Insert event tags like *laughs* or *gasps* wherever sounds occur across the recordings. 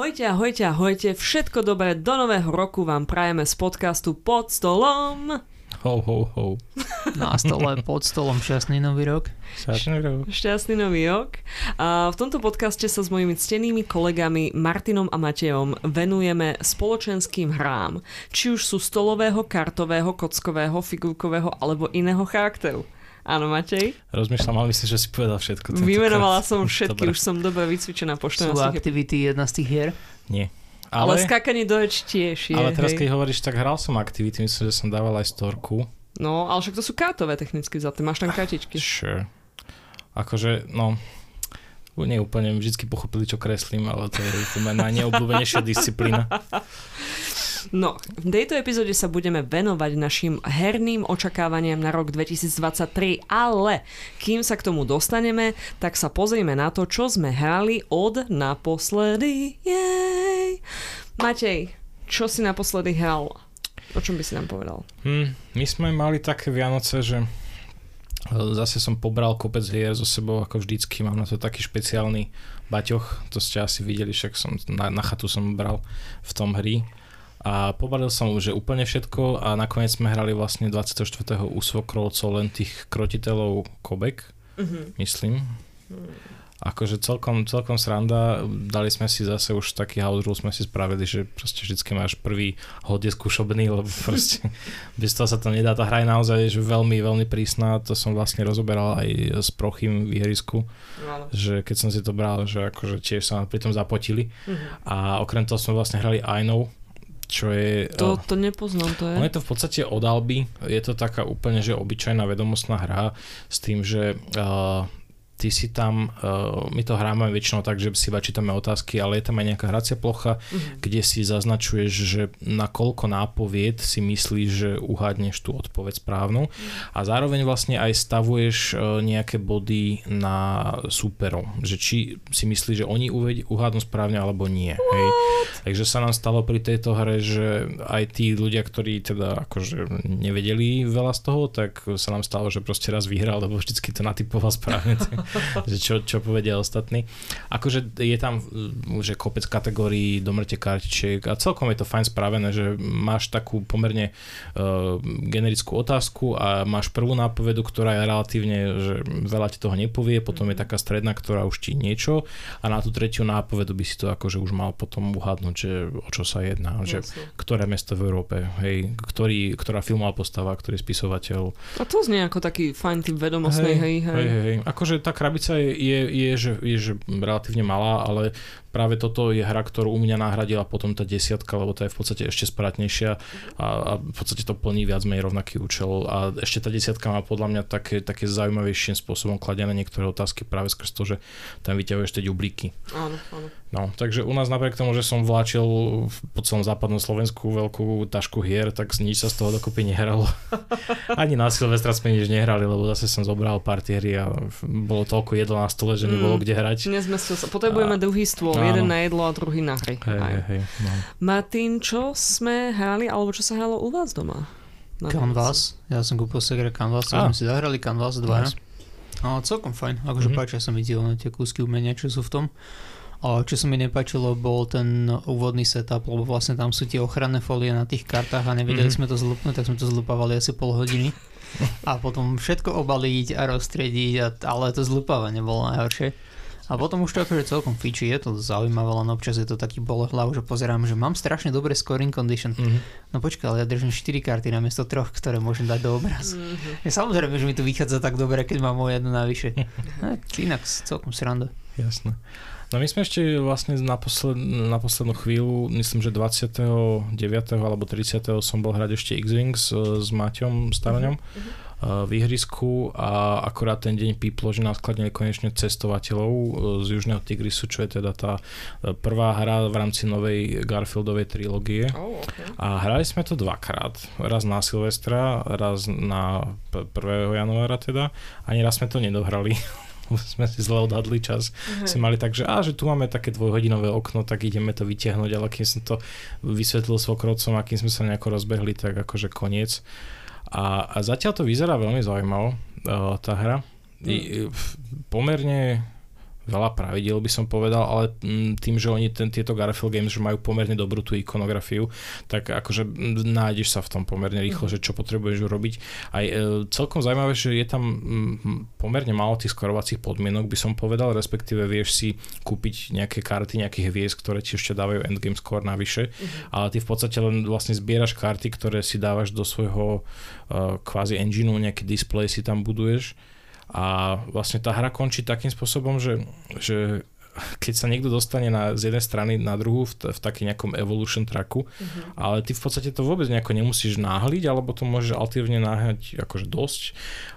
Ahojte, ahojte, ahojte. Všetko dobré do nového roku vám prajeme z podcastu Pod stolom. Ho, ho, ho. Na stole pod stolom šťastný nový rok. Šťastný rok. Šťastný nový rok. A v tomto podcaste sa s mojimi ctenými kolegami Martinom a Matejom venujeme spoločenským hrám. Či už sú stolového, kartového, kockového, figurkového alebo iného charakteru. Áno, Matej? Rozmýšľam, ale myslím, že si povedal všetko. Vymenovala som *laughs* všetky, dobre. už som dobre vycvičená po 14. Sú aktivity jedna z tých hier? Nie. Ale, ale skákanie do reč tiež je. Ale teraz, hej. keď hovoríš, tak hral som aktivity, myslím, že som dával aj storku. No, ale však to sú kátové technicky za máš tam kartičky. Sure. Akože, no, nie úplne vždy pochopili, čo kreslím, ale to je to moja najneobľúbenejšia disciplína. No, v tejto epizóde sa budeme venovať našim herným očakávaniam na rok 2023, ale kým sa k tomu dostaneme, tak sa pozrieme na to, čo sme hrali od naposledy. Jej! Matej, čo si naposledy hral? O čom by si nám povedal? Hmm, my sme mali také Vianoce, že zase som pobral kopec hier so sebou, ako vždycky. Mám na to taký špeciálny baťoch, to ste asi videli, však som na, na chatu som bral v tom hry a pobalil som že úplne všetko a nakoniec sme hrali vlastne 24. úsvokrovcov len tých krotiteľov Kobek, mm-hmm. myslím. Mm. Akože celkom, celkom sranda, dali sme si zase už taký house rule sme si spravili, že proste vždycky máš prvý hodie skúšobný, lebo proste *laughs* bez toho sa to nedá. Tá hra je naozaj že veľmi, veľmi prísna, to som vlastne rozoberal aj s Prochym v ihrisku, no. že keď som si to bral, že akože tiež sa pri tom zapotili. Mm-hmm. A okrem toho sme vlastne hrali I know, čo je... To, to nepoznám, to je. On je to v podstate od Alby, je to taká úplne, že obyčajná vedomostná hra s tým, že uh, ty si tam, uh, my to hráme väčšinou tak, že si iba čítame otázky, ale je tam aj nejaká hracia plocha, mm-hmm. kde si zaznačuješ, že na koľko nápovied si myslíš, že uhádneš tú odpoveď správnu mm-hmm. a zároveň vlastne aj stavuješ uh, nejaké body na súperov, že či si myslíš, že oni uhádnu správne alebo nie. Hej. Takže sa nám stalo pri tejto hre, že aj tí ľudia, ktorí teda akože nevedeli veľa z toho, tak sa nám stalo, že proste raz vyhral, lebo vždycky to natypoval správne. *laughs* *laughs* že čo, čo povedia ostatní. Akože je tam že kopec kategórií domrte kartičiek a celkom je to fajn spravené, že máš takú pomerne uh, generickú otázku a máš prvú nápovedu, ktorá je relatívne, že veľa ti toho nepovie, potom je mhm. taká stredná, ktorá už ti niečo a na tú tretiu nápovedu by si to akože už mal potom uhádnuť, že o čo sa jedná, že ktoré mesto v Európe, hej, ktorý, ktorá filmová postava, ktorý spisovateľ. A to znie ako taký fajn typ vedomostnej, hej, hej. hej, hej. Akože tak krabica je, je, je, že, je že relatívne malá, ale práve toto je hra, ktorú u mňa nahradila potom tá desiatka, lebo tá je v podstate ešte spratnejšia a, a v podstate to plní viac menej rovnaký účel a ešte tá desiatka má podľa mňa také, také zaujímavejším spôsobom kladené niektoré otázky práve skrz to, že tam vyťahuješ tie ďublíky. Áno, áno. No, takže u nás napriek tomu, že som vláčil po celom západnom Slovensku veľkú tašku hier, tak nič sa z toho dokopy nehralo. *laughs* Ani na Silvestra sme nič nehrali, lebo zase som zobral partiéry a bolo toľko jedla na stole, že nebolo mm, kde hrať. Nezmestil sa. Potrebujeme a... druhý stôl Áno. jeden na jedlo a druhý na hry. Hej, hej, hej, no. Martin, čo sme hrali, alebo čo sa hralo u vás doma? Na Canvas. Ja som kúpil si hra Canvas, sme si zahrali Canvas 2. Nice. No, celkom fajn. Akože mm-hmm. páčia sa mi tie, tie kúsky umenia, čo sú v tom. Čo sa mi nepáčilo, bol ten úvodný setup, lebo vlastne tam sú tie ochranné folie na tých kartách a nevedeli mm-hmm. sme to zlupnúť, tak sme to zlupávali asi pol hodiny. A potom všetko obaliť a rozstrediť, a, ale to zlupávanie bolo najhoršie. A potom už to akože celkom fiči, je to zaujímavé, len občas je to taký bolehlav, že pozerám, že mám strašne dobré scoring condition. Mm-hmm. No počkaj, ale ja držím 4 karty namiesto troch, ktoré môžem dať do obrazu. Mm-hmm. Ja, samozrejme, že mi to vychádza tak dobre, keď mám o jednu navyše. *laughs* no, inak celkom sranda. Jasné. No my sme ešte vlastne na, posled, na poslednú chvíľu, myslím, že 29. alebo 30. som bol hrať ešte X-Wings s Maťom Staroňom. Mm-hmm v ihrisku a akorát ten deň píplo, že nás kladne konečne cestovateľov e, z Južného Tigrisu, čo je teda tá e, prvá hra v rámci novej Garfieldovej trilógie. Oh, okay. A hrali sme to dvakrát. Raz na Silvestra, raz na 1. januára teda. Ani raz sme to nedohrali *laughs* *laughs* sme si zle odhadli čas. Uh-huh. Si mali tak, že, á, že tu máme také dvojhodinové okno, tak ideme to vytiahnuť, ale keď som to vysvetlil svokrovcom, akým sme sa nejako rozbehli, tak akože koniec. A, a zatiaľ to vyzerá veľmi zaujímavo, uh, tá hra. I, pomerne veľa pravidel by som povedal, ale mm, tým, že oni ten, tieto Garfield Games, že majú pomerne dobrú tú ikonografiu, tak akože nájdeš sa v tom pomerne rýchlo, mm. že čo potrebuješ urobiť. Aj e, celkom zaujímavé, že je tam mm, pomerne málo tých skorovacích podmienok, by som povedal, respektíve vieš si kúpiť nejaké karty, nejakých hviezd, ktoré ti ešte dávajú endgame score navyše, mm. ale ty v podstate len vlastne zbieraš karty, ktoré si dávaš do svojho uh, kvázi engineu, nejaký display si tam buduješ a vlastne tá hra končí takým spôsobom, že, že keď sa niekto dostane na, z jednej strany na druhú v, v taký nejakom evolution tracku, uh-huh. ale ty v podstate to vôbec nejako nemusíš náhliť, alebo to môžeš alternatívne náhľať akože dosť.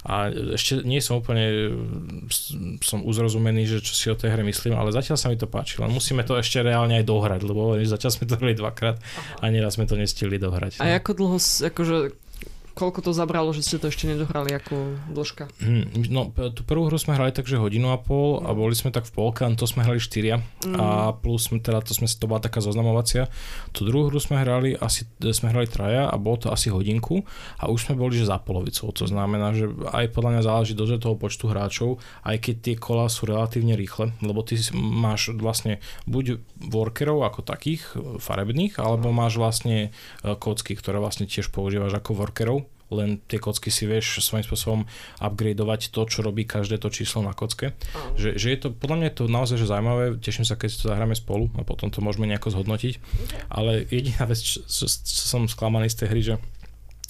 A ešte nie som úplne som uzrozumený, že čo si o tej hre myslím, ale zatiaľ sa mi to páči, len musíme to ešte reálne aj dohrať, lebo zatiaľ sme to hrali dvakrát a nieraz sme to nestihli dohrať. A ako dlho, akože Koľko to zabralo, že ste to ešte nedohrali ako dĺžka? Hmm, no, tú prvú hru sme hrali takže hodinu a pol a boli sme tak v polke, to sme hrali štyria mm. a plus sme teda, to, sme, to bola taká zoznamovacia. Tú druhú hru sme hrali asi, sme hrali traja a bolo to asi hodinku a už sme boli že za polovicou, to znamená, že aj podľa mňa záleží dosť toho počtu hráčov, aj keď tie kola sú relatívne rýchle, lebo ty máš vlastne buď workerov ako takých farebných, alebo máš vlastne e, kocky, ktoré vlastne tiež používaš ako workerov len tie kocky si vieš svojím spôsobom upgradeovať to, čo robí každé to číslo na kocke. Že, že je to, podľa mňa je to naozaj že zaujímavé, teším sa, keď si to zahráme spolu a potom to môžeme nejako zhodnotiť. Ale jediná vec, čo, čo, čo som sklamaný z tej hry, že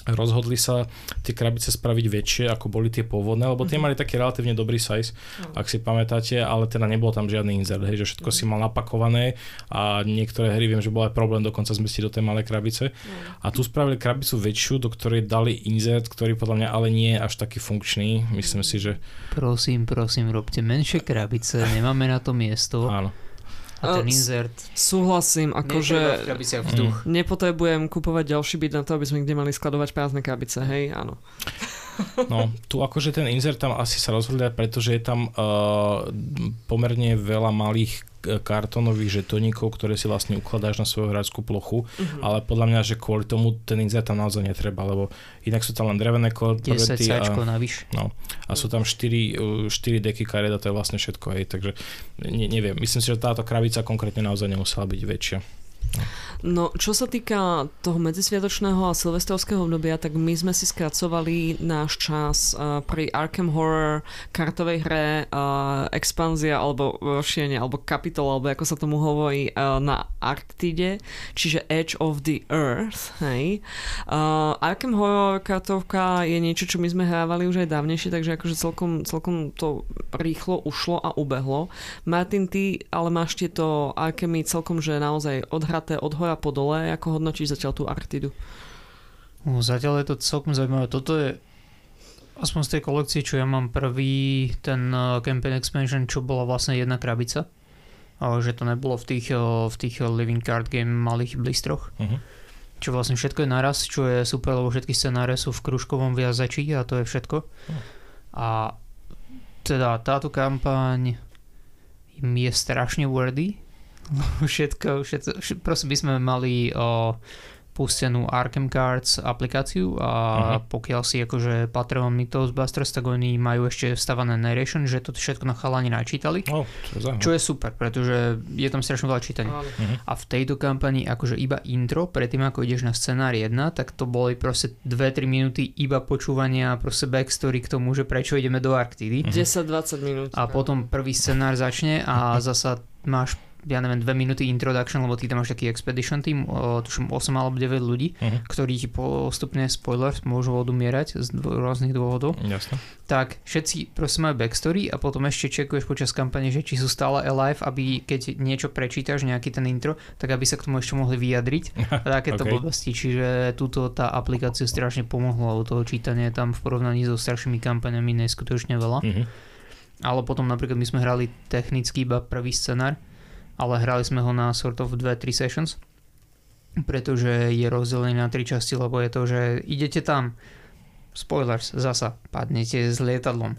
rozhodli sa tie krabice spraviť väčšie, ako boli tie pôvodné, lebo tie mm-hmm. mali taký relatívne dobrý size, mm. ak si pamätáte, ale teda nebol tam žiadny insert, hej, že všetko mm. si mal napakované a niektoré hry viem, že bol aj problém dokonca zmestiť do tej malej krabice. Mm. A tu spravili krabicu väčšiu, do ktorej dali insert, ktorý podľa mňa ale nie je až taký funkčný. Myslím si, že... Prosím, prosím, robte menšie krabice, nemáme na to miesto. Áno. A ten insert. Súhlasím, akože mm. nepotrebujem kupovať ďalší byt na to, aby sme kde mali skladovať prázdne krabice, hej, áno. No, tu akože ten insert tam asi sa rozhodlia, pretože je tam uh, pomerne veľa malých kartónových žetoníkov, ktoré si vlastne ukladáš na svoju hráčskú plochu, uh-huh. ale podľa mňa, že kvôli tomu ten insert tam naozaj netreba, lebo inak sú tam len drevené korporety a, no, a sú tam 4, 4 deky karet a to je vlastne všetko, hej, takže ne, neviem, myslím si, že táto krabica konkrétne naozaj nemusela byť väčšia. No. Čo sa týka toho medzisviatočného a silvestrovského obdobia, tak my sme si skracovali náš čas uh, pri Arkham Horror kartovej hre uh, expanzia alebo rozšírenie alebo kapitol, alebo ako sa tomu hovorí uh, na Arktide, čiže Edge of the Earth. Hej. Uh, Arkham Horror kartovka je niečo, čo my sme hrávali už aj dávnejšie, takže akože celkom, celkom to rýchlo ušlo a ubehlo. Martin, ty ale máš tieto Arkhamy celkom, že naozaj odhraté od hora po dole, ako hodnotíš zatiaľ tú Arktidu? No, zatiaľ je to celkom zaujímavé. Toto je aspoň z tej kolekcie, čo ja mám prvý, ten uh, Campaign Expansion, čo bola vlastne jedna krabica. Že to nebolo v tých, uh, v tých Living Card Game malých blistroch. Uh-huh. Čo vlastne všetko je naraz, čo je super, lebo všetky scenáre sú v kružkovom viazači a to je všetko. Uh-huh. A teda táto kampaň je strašne wordy, *laughs* všetko, všetko, všetko, proste by sme mali o, pustenú Arkham Cards aplikáciu a uh-huh. pokiaľ si akože Patreon Mythosbusters, tak oni majú ešte vstavané narration, že to všetko na chalani načítali. Oh, čo, čo je super, pretože je tam strašne veľa čítania. Uh-huh. A v tejto kampani akože iba intro, predtým ako ideš na scenár 1, tak to boli proste 2-3 minúty iba počúvania proste backstory k tomu, že prečo ideme do Arktidy. Uh-huh. 10-20 minút. A potom prvý scenár začne a zasa máš ja neviem, dve minúty introduction, lebo ty tam máš taký expedition o, tuším 8 alebo 9 ľudí, uh-huh. ktorí ti postupne, spoiler, môžu odumierať z dvo- rôznych dôvodov. Jasne. Tak všetci prosím majú backstory a potom ešte čekuješ počas kampane, že či sú stále alive, aby keď niečo prečítaš, nejaký ten intro, tak aby sa k tomu ešte mohli vyjadriť. *laughs* A takéto okay. blbosti. Čiže túto tá aplikácia strašne pomohla, lebo toho čítania tam v porovnaní so staršími kampaniami neskutočne veľa. Uh-huh. Ale potom napríklad my sme hrali technicky iba prvý scenár, ale hrali sme ho na sort of 2-3 sessions, pretože je rozdelený na tri časti, lebo je to, že idete tam, spoilers, zasa, padnete s lietadlom,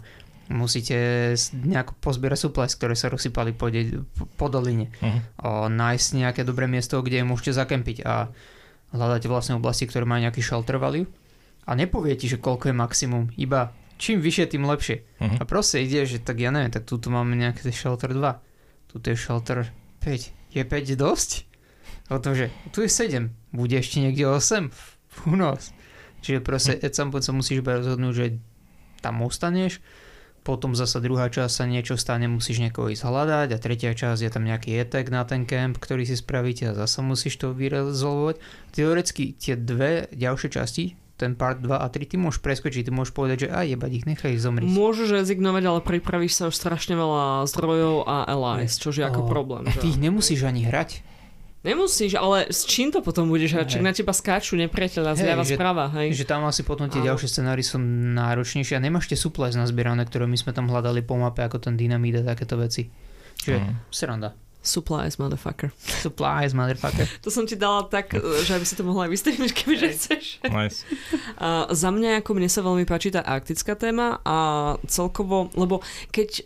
musíte nejako pozbierať supplies, ktoré sa rozsypali po, de- po doline, uh-huh. o, nájsť nejaké dobré miesto, kde môžete zakempiť a hľadáte vlastne oblasti, ktoré majú nejaký shelter value a nepovie ti, že koľko je maximum, iba čím vyššie, tým lepšie. Mhm. A proste ide, že tak ja neviem, tak tu máme nejaké Shelter 2, tu je Shelter 5. Je 5 dosť? O tom, že tu je 7, bude ešte niekde 8, who knows. Čiže proste at some point sa musíš iba rozhodnúť, že tam ostaneš, potom zasa druhá časť sa niečo stane, musíš niekoho ísť hľadať a tretia časť je tam nejaký etek na ten camp, ktorý si spravíte a zasa musíš to vyrezolvovať. Teoreticky tie dve ďalšie časti, ten part 2 a 3, ty môžeš preskočiť, ty môžeš povedať, že aj jebať ich, nechaj ich zomrieť. Môžeš rezignovať, ale pripravíš sa už strašne veľa zdrojov a allies, čo je ako O, problém. Že? ty ich nemusíš ani hrať. Nemusíš, ale s čím to potom budeš hrať? Hej. na teba skáču nepriateľa zľava že- sprava, hej. Že tam asi potom tie ďalšie scenári sú náročnejšie a nemáš tie supplies nazbierané, ktoré my sme tam hľadali po mape, ako ten dynamit a takéto veci. Čiže Mhm. sranda. Supplies, motherfucker. *laughs* Supplies, motherfucker. To som ti dala tak, že aby si to mohla aj vystrihnúť, *laughs* kebyže chceš. Nice. A za mňa, ako mne sa veľmi páči tá arktická téma a celkovo, lebo keď e,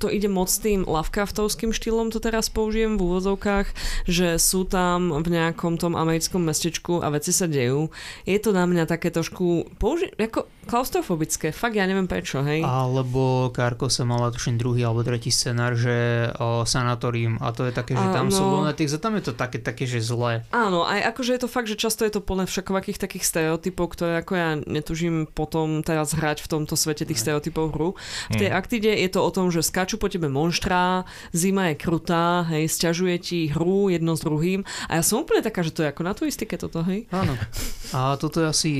to ide moc tým Lovecraftovským štýlom, to teraz použijem v úvodzovkách, že sú tam v nejakom tom americkom mestečku a veci sa dejú, je to na mňa také trošku použi- ako klaustrofobické, fakt ja neviem prečo, hej. Alebo Karko sa mala tuším druhý alebo tretí scenár, že o, sanatórium a to je také, že tam Áno. sú lunatics a tam je to také, také, že zlé. Áno, aj akože je to fakt, že často je to plné všakovakých takých stereotypov, ktoré ako ja netužím potom teraz hrať v tomto svete tých stereotypov hru. V tej Mm. aktide je to o tom, že skáču po tebe monštrá, zima je krutá, hej, sťažuje ti hru jedno s druhým a ja som úplne taká, že to je ako na turistike toto, hej. Áno. A toto je asi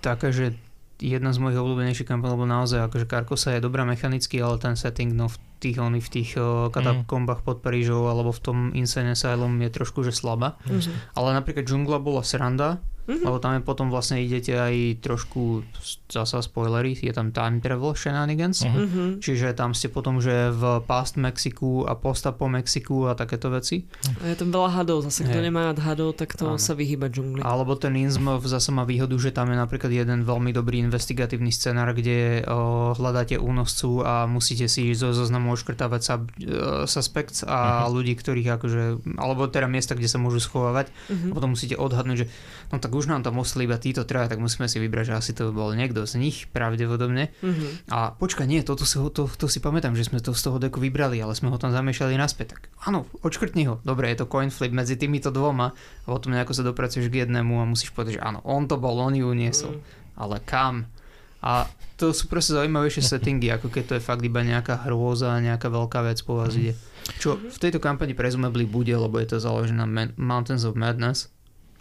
taká, že jedna z mojich obľúbenejších kampaň, lebo naozaj akože Karkosa je dobrá mechanicky, ale ten setting no v tých, oni v tých uh, katakombách pod Parížou alebo v tom Insane Asylum je trošku že slabá. Mhm. Ale napríklad džungla bola sranda, Mhm. lebo tam je potom vlastne idete aj trošku, zasa spoilery, je tam time travel shenanigans. Mhm. Mhm. Čiže tam ste potom, že v past Mexiku a posta po Mexiku a takéto veci. A je tam veľa hadov, zase kto Hej. nemá rád hadov, tak to Áno. sa vyhýba džungli. Alebo ten Innsmouth zase má výhodu, že tam je napríklad jeden veľmi dobrý investigatívny scenár, kde o, hľadáte únoscu a musíte si zo zoznamu oškrtávať sub, uh, suspects a Mhm. ľudí, ktorých akože, alebo teda miesta, kde sa môžu schovávať. Mhm. A potom musíte odhadnúť, že no tak už nám tam ostali iba títo traja, tak musíme si vybrať, že asi to bol niekto z nich pravdepodobne. Mhm. A počkaj, nie, toto si, to, to si pamätám, že sme to z toho deku vybrali, ale sme ho tam zamiešali naspäť. Tak áno, odškrtni ho. Dobre, je to coin flip medzi týmito dvoma a potom nejako sa dopracuješ k jednému a musíš povedať, že áno, on to bol, on ju uniesol. Mm. Ale kam? A to sú proste zaujímavejšie settingy, ako keď to je fakt iba nejaká hrôza, nejaká veľká vec po vás ide. Čo v tejto kampani presumably bude, lebo je to založené na Man- Mountains of Madness.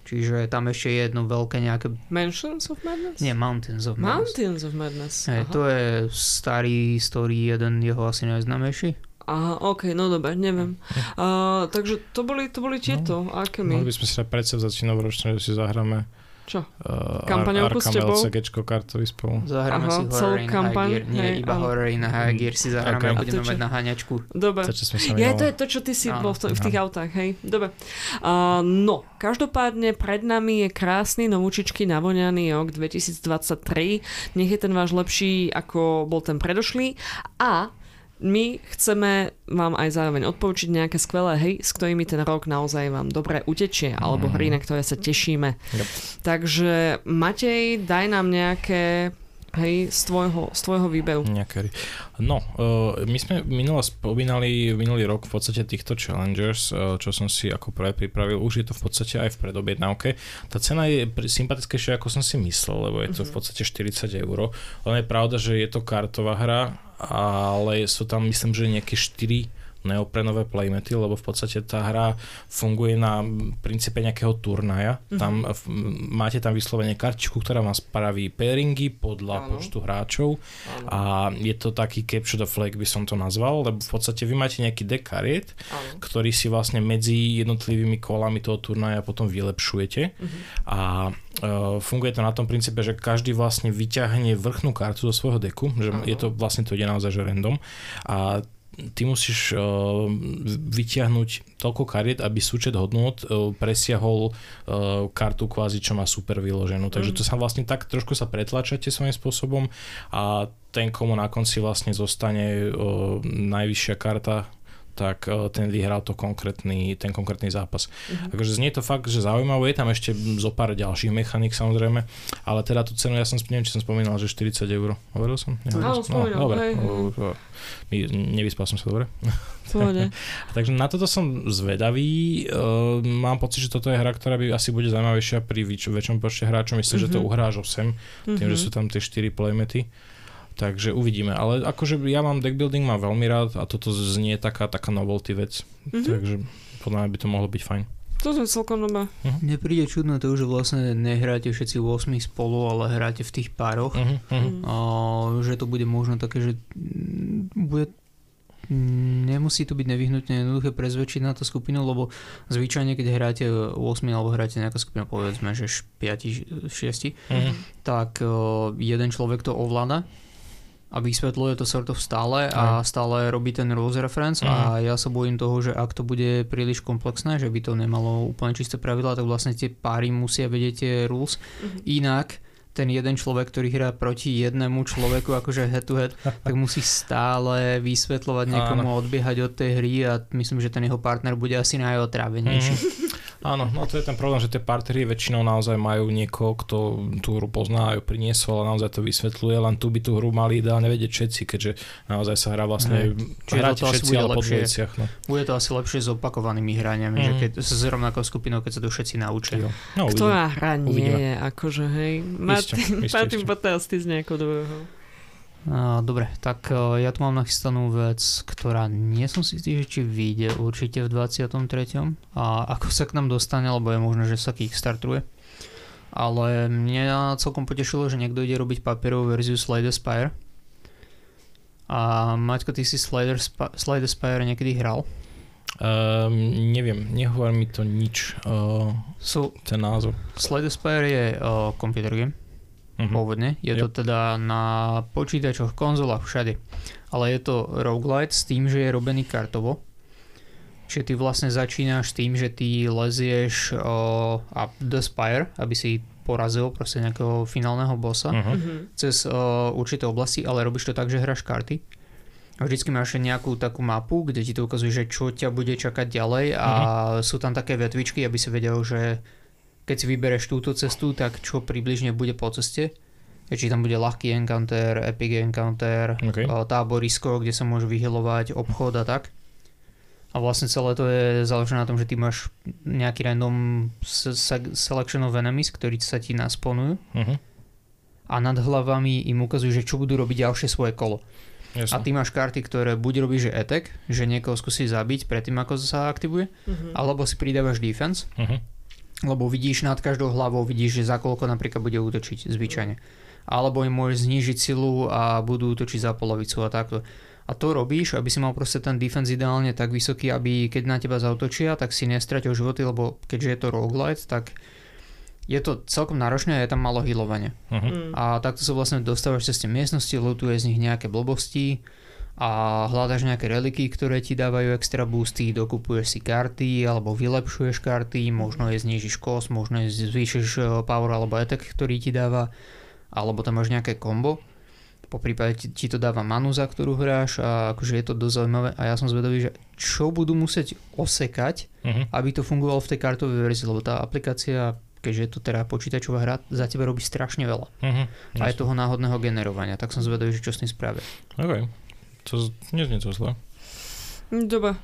Čiže tam ešte je jedno veľké nejaké... Mansions of Madness? Nie, Mountains of Madness. Mountains of Madness. Aha. to je starý story, jeden jeho asi najznámejší. Aha, ok, no dobre, neviem. Uh, takže to boli, to boli tieto, aké Mohli my? by sme si dať predsavzať novoročné, že si zahráme Čo? uh, Kampaňovku s tebou? LCGčko kartový spolu. Zahráme Aha, si celú kampaň? High Gear. Nie, Hej, iba áno. Horror in High Gear si zahráme Ok. a A budeme čo? mať na haňačku. Dobre. To, čo sme sa Ja, to je to, čo ty si Áno. bol v, to, v tých autách, hej? Dobre. Uh, no, každopádne pred nami je krásny, novúčičky navoňaný rok 2023. Nech je ten váš lepší, ako bol ten predošlý. A my chceme vám aj zároveň odporučiť nejaké skvelé hry, s ktorými ten rok naozaj vám dobre utečie, alebo hry, na ktoré sa tešíme. Yep. Takže Matej, daj nám nejaké hej, z tvojho, z tvojho výberu. Nejaké. No, uh, my sme minule spomínali minulý rok v podstate týchto challengers, uh, čo som si ako prvé pripravil. Už je to v podstate aj v predobjednávke. Tá cena je sympatickejšia, ako som si myslel, lebo je to v podstate 40 eur. Len je pravda, že je to kartová hra, ale sú tam myslím, že nejaké 4 neoprenové playmety, lebo v podstate tá hra funguje na princípe nejakého turnaja. Mhm. Tam v- máte tam vyslovene kartičku, ktorá vám spraví pairingy podľa Áno. počtu hráčov a je to taký capture the flag by som to nazval, lebo v podstate vy máte nejaký deck kariet, ktorý si vlastne medzi jednotlivými kolami toho turnaja potom vylepšujete Mhm. a uh, funguje to na tom princípe, že každý vlastne vyťahne vrchnú kartu zo svojho deku, že Áno. je to vlastne to ide naozaj že random a ty musíš uh, vyťahnuť toľko kariet, aby súčet hodnot uh, presiahol uh, kartu kvázi, čo má super vyloženú. Takže Mhm. to sa vlastne tak trošku sa pretlačate svojím spôsobom a ten, komu na konci vlastne zostane najvyššia karta tak uh, ten vyhral to konkrétny, ten konkrétny zápas. Uh-huh. Takže znie to fakt, že zaujímavé, je tam ešte zo pár ďalších mechanik samozrejme, ale teda tú cenu, ja som, neviem, či som spomínal, že 40 eur. Hovoril som? Áno, spomínal, no, dobre. Nevyspal som sa dobre. *laughs* Takže na toto som zvedavý. Uh, mám pocit, že toto je hra, ktorá by asi bude zaujímavejšia pri väč- väčšom počte hráčov. Myslím, mm-hmm. že to mhm. uhráš 8, mm-hmm. tým, že mhm. sú tam tie 4 playmety. Takže uvidíme. Ale akože ja mám deck building, mám veľmi rád a toto znie taká, taká novelty vec. Mm-hmm. Takže podľa mňa by to mohlo byť fajn. To je celkom dobré. Uh-huh. Mne príde čudné to, že vlastne nehráte všetci 8 spolu, ale hráte v tých pároch. Uh-huh. Uh-huh. A, že to bude možno také, že bude nemusí to byť nevyhnutne jednoduché prezvedčiť na tú skupinu, lebo zvyčajne, keď hráte 8 alebo hráte nejaká skupina, povedzme, že 5, 6, mm-hmm. tak uh, jeden človek to ovláda a vysvetľuje to sort of stále a stále robí ten rules reference mm-hmm. a mhm. ja sa bojím toho, že ak to bude príliš komplexné, že by to nemalo úplne čisté pravidla, tak vlastne tie páry musia vedieť tie rules. Mm-hmm. Inak ten jeden človek, ktorý hrá proti jednému človeku, akože head to head, *laughs* tak musí stále vysvetľovať niekomu a odbiehať od tej hry a myslím, že ten jeho partner bude asi najotrávenejší. Mm. Áno, no to je ten problém, že tie partery väčšinou naozaj majú niekoho, kto tú hru pozná a ju priniesol a naozaj to vysvetľuje, len tu by tú hru mali ideálne vedieť všetci, keďže naozaj sa hrá vlastne, mm. hráte všetci, ale po dvojiciach. No. Bude to asi lepšie s opakovanými hraniami, mm. že keď s rovnakou skupinou, keď sa to všetci naučia. No, Ktorá hra nie je, akože hej, Martin, Martin Potel z nejakou druhého. Dobre, tak ja tu mám nachystanú vec, ktorá nie som si istý, či vyjde určite v 23. A ako sa k nám dostane, lebo je možné, že sa kickstartuje. Ale mňa celkom potešilo, že niekto ide robiť papierovú verziu Slade Spire. A Maťko, ty si Slade, Slade Spire niekedy hral? Um, neviem, nehovor mi to nič, uh, so, ten názov. Slade Spire je uh, computer game uh-huh. pôvodne. Je yep. to teda na počítačoch, konzolách, všade. Ale je to roguelite s tým, že je robený kartovo. Čiže ty vlastne začínaš tým, že ty lezieš uh, up the spire, aby si porazil proste nejakého finálneho bossa uh-huh. cez uh, určité oblasti, ale robíš to tak, že hráš karty. A vždycky máš nejakú takú mapu, kde ti to ukazuje, že čo ťa bude čakať ďalej a uh-huh. sú tam také vetvičky, aby si vedel, že keď si vybereš túto cestu, tak čo približne bude po ceste. Či tam bude ľahký encounter, epic encounter, okay. táborisko, kde sa môže vyhelovať, obchod a tak. A vlastne celé to je založené na tom, že ty máš nejaký random selection of enemies, ktorí sa ti nasponujú. Uh-huh. A nad hlavami im ukazujú, že čo budú robiť ďalšie svoje kolo. Jasne. A ty máš karty, ktoré buď robíš, že attack, že niekoho skúsi zabiť predtým, ako sa aktivuje, uh-huh. alebo si pridávaš defense. Uh-huh lebo vidíš nad každou hlavou, vidíš, že za koľko napríklad bude útočiť zvyčajne. Alebo im môžeš znížiť silu a budú útočiť za polovicu a takto. A to robíš, aby si mal proste ten defense ideálne tak vysoký, aby keď na teba zautočia, tak si nestratil životy, lebo keďže je to roguelite, tak je to celkom náročné a je tam malo healovania. Uh-huh. A takto sa vlastne dostávaš cez tie miestnosti, lutuje z nich nejaké blbosti, a hľadaš nejaké reliky, ktoré ti dávajú extra boosty, dokupuješ si karty alebo vylepšuješ karty, možno je znižíš kos, možno je zvýšiš e, power alebo attack, ktorý ti dáva, alebo tam máš nejaké kombo. Po prípade ti, ti to dáva manu, za ktorú hráš a akože je to dosť zaujímavé a ja som zvedavý, že čo budú musieť osekať, uh-huh. aby to fungovalo v tej kartovej verzii, lebo tá aplikácia keďže je to teda počítačová hra, za teba robí strašne veľa. Uh-huh, a je toho náhodného generovania, tak som zvedavý, že čo s tým spravia. Okay. To neznie to zle. Dobre.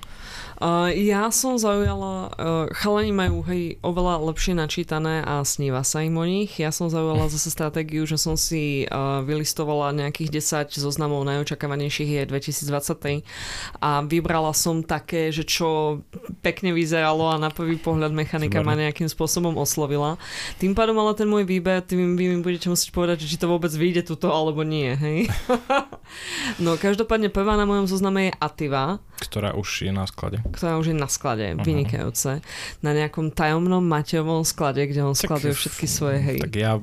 Uh, ja som zaujala, uh, chalani majú hej, oveľa lepšie načítané a sníva sa im o nich. Ja som zaujala *laughs* zase stratégiu, že som si uh, vylistovala nejakých 10 zoznamov najočakávanejších je 2023 a vybrala som také, že čo pekne vyzeralo a na prvý pohľad mechanika ma nejakým spôsobom oslovila. Tým pádom ale ten môj výber, tým vy mi budete musieť povedať, či to vôbec vyjde tuto alebo nie. Hej? *laughs* no každopádne prvá na mojom zozname je Ativa. Ktorá už je na sklade ktorá už je na sklade, uh-huh. vynikajúce. Na nejakom tajomnom Mateovom sklade, kde on skladuje všetky svoje hry. Tak ja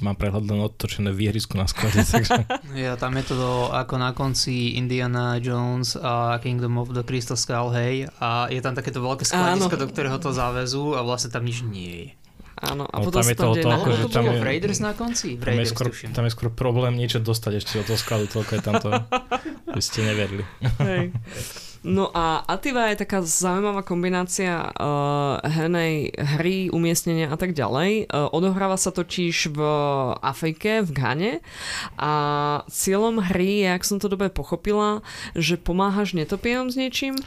mám prehľad len odtočené v ihrisku na sklade. *laughs* Takže... ja, tam je to do, ako na konci Indiana Jones a Kingdom of the Crystal Skull, hej, a je tam takéto veľké skladisko, do ktorého to záväzú a vlastne tam nič nie je. Áno, a no, potom tam je toho toľko, že tam je... Raiders na konci? Tam je, skôr, tam je skôr problém niečo dostať ešte od toho skladu, toľko je tam to, by *laughs* ste neverili. Hej. *laughs* No a Ativa je taká zaujímavá kombinácia uh, hernej hry, umiestnenia a tak ďalej. Uh, odohráva sa totiž v Afrike, v Ghane a cieľom hry je, ak som to dobre pochopila, že pomáhaš netopierom s niečím?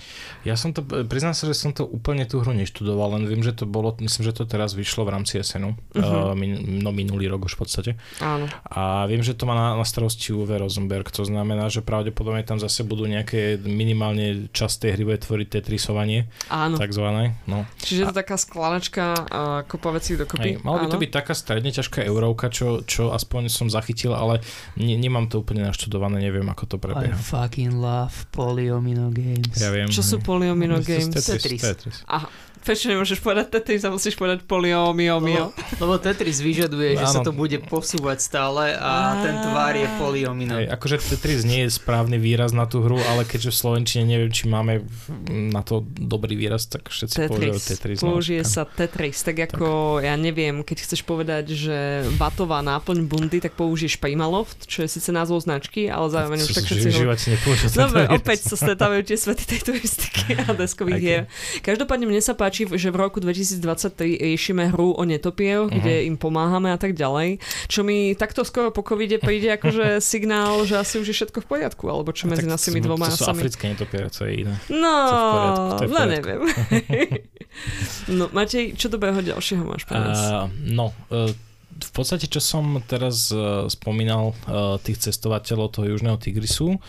Ja som to, priznám sa, že som to úplne tú hru neštudoval, len viem, že to bolo, myslím, že to teraz vyšlo v rámci SNu, uh-huh. uh, min, no minulý rok už v podstate. Áno. A viem, že to má na, na starosti Uwe Rosenberg, to znamená, že pravdepodobne tam zase budú nejaké minimálne časť tej hry bude tvoriť tetrisovanie. Áno. Takzvané. No. Čiže je to taká skladačka a kopa vecí dokopy. Hej, malo by to byť taká stredne ťažká eurovka, čo, čo aspoň som zachytil, ale ne, nemám to úplne naštudované, neviem, ako to prebieha. I fucking love polyomino games. Ja viem. Čo sú polyomino games? Tetris. Tetris. Aha. Prečo nemôžeš povedať Tetris a musíš povedať poliomio, Lebo Tetris vyžaduje, že sa to bude posúvať stále a ten tvár je poliomino. Hej, akože Tetris nie je správny výraz na tú hru, ale keďže v Slovenčine neviem, či máme na to dobrý výraz, tak všetci používajú Tetris. No, Použije sa Tetris, tak ako, tak. ja neviem, keď chceš povedať, že vatová náplň bundy, tak použiješ Primaloft, čo je síce názov značky, ale zároveň už tak všetci ho... Dobre, opäť sa stretávajú tie svety tejto a deskových hier. Každopádne mne sa páči, páči, že v roku 2023 riešime hru o netopieroch, uh-huh. kde im pomáhame a tak ďalej. Čo mi takto skoro po covide príde akože *laughs* signál, že asi už je všetko v poriadku, alebo čo medzi nami dvoma To sú africké netopiere, co je iné. No, no neviem. *laughs* no, Matej, čo dobrého ďalšieho máš pre nás? Uh, no, uh, v podstate, čo som teraz uh, spomínal uh, tých cestovateľov toho Južného Tigrisu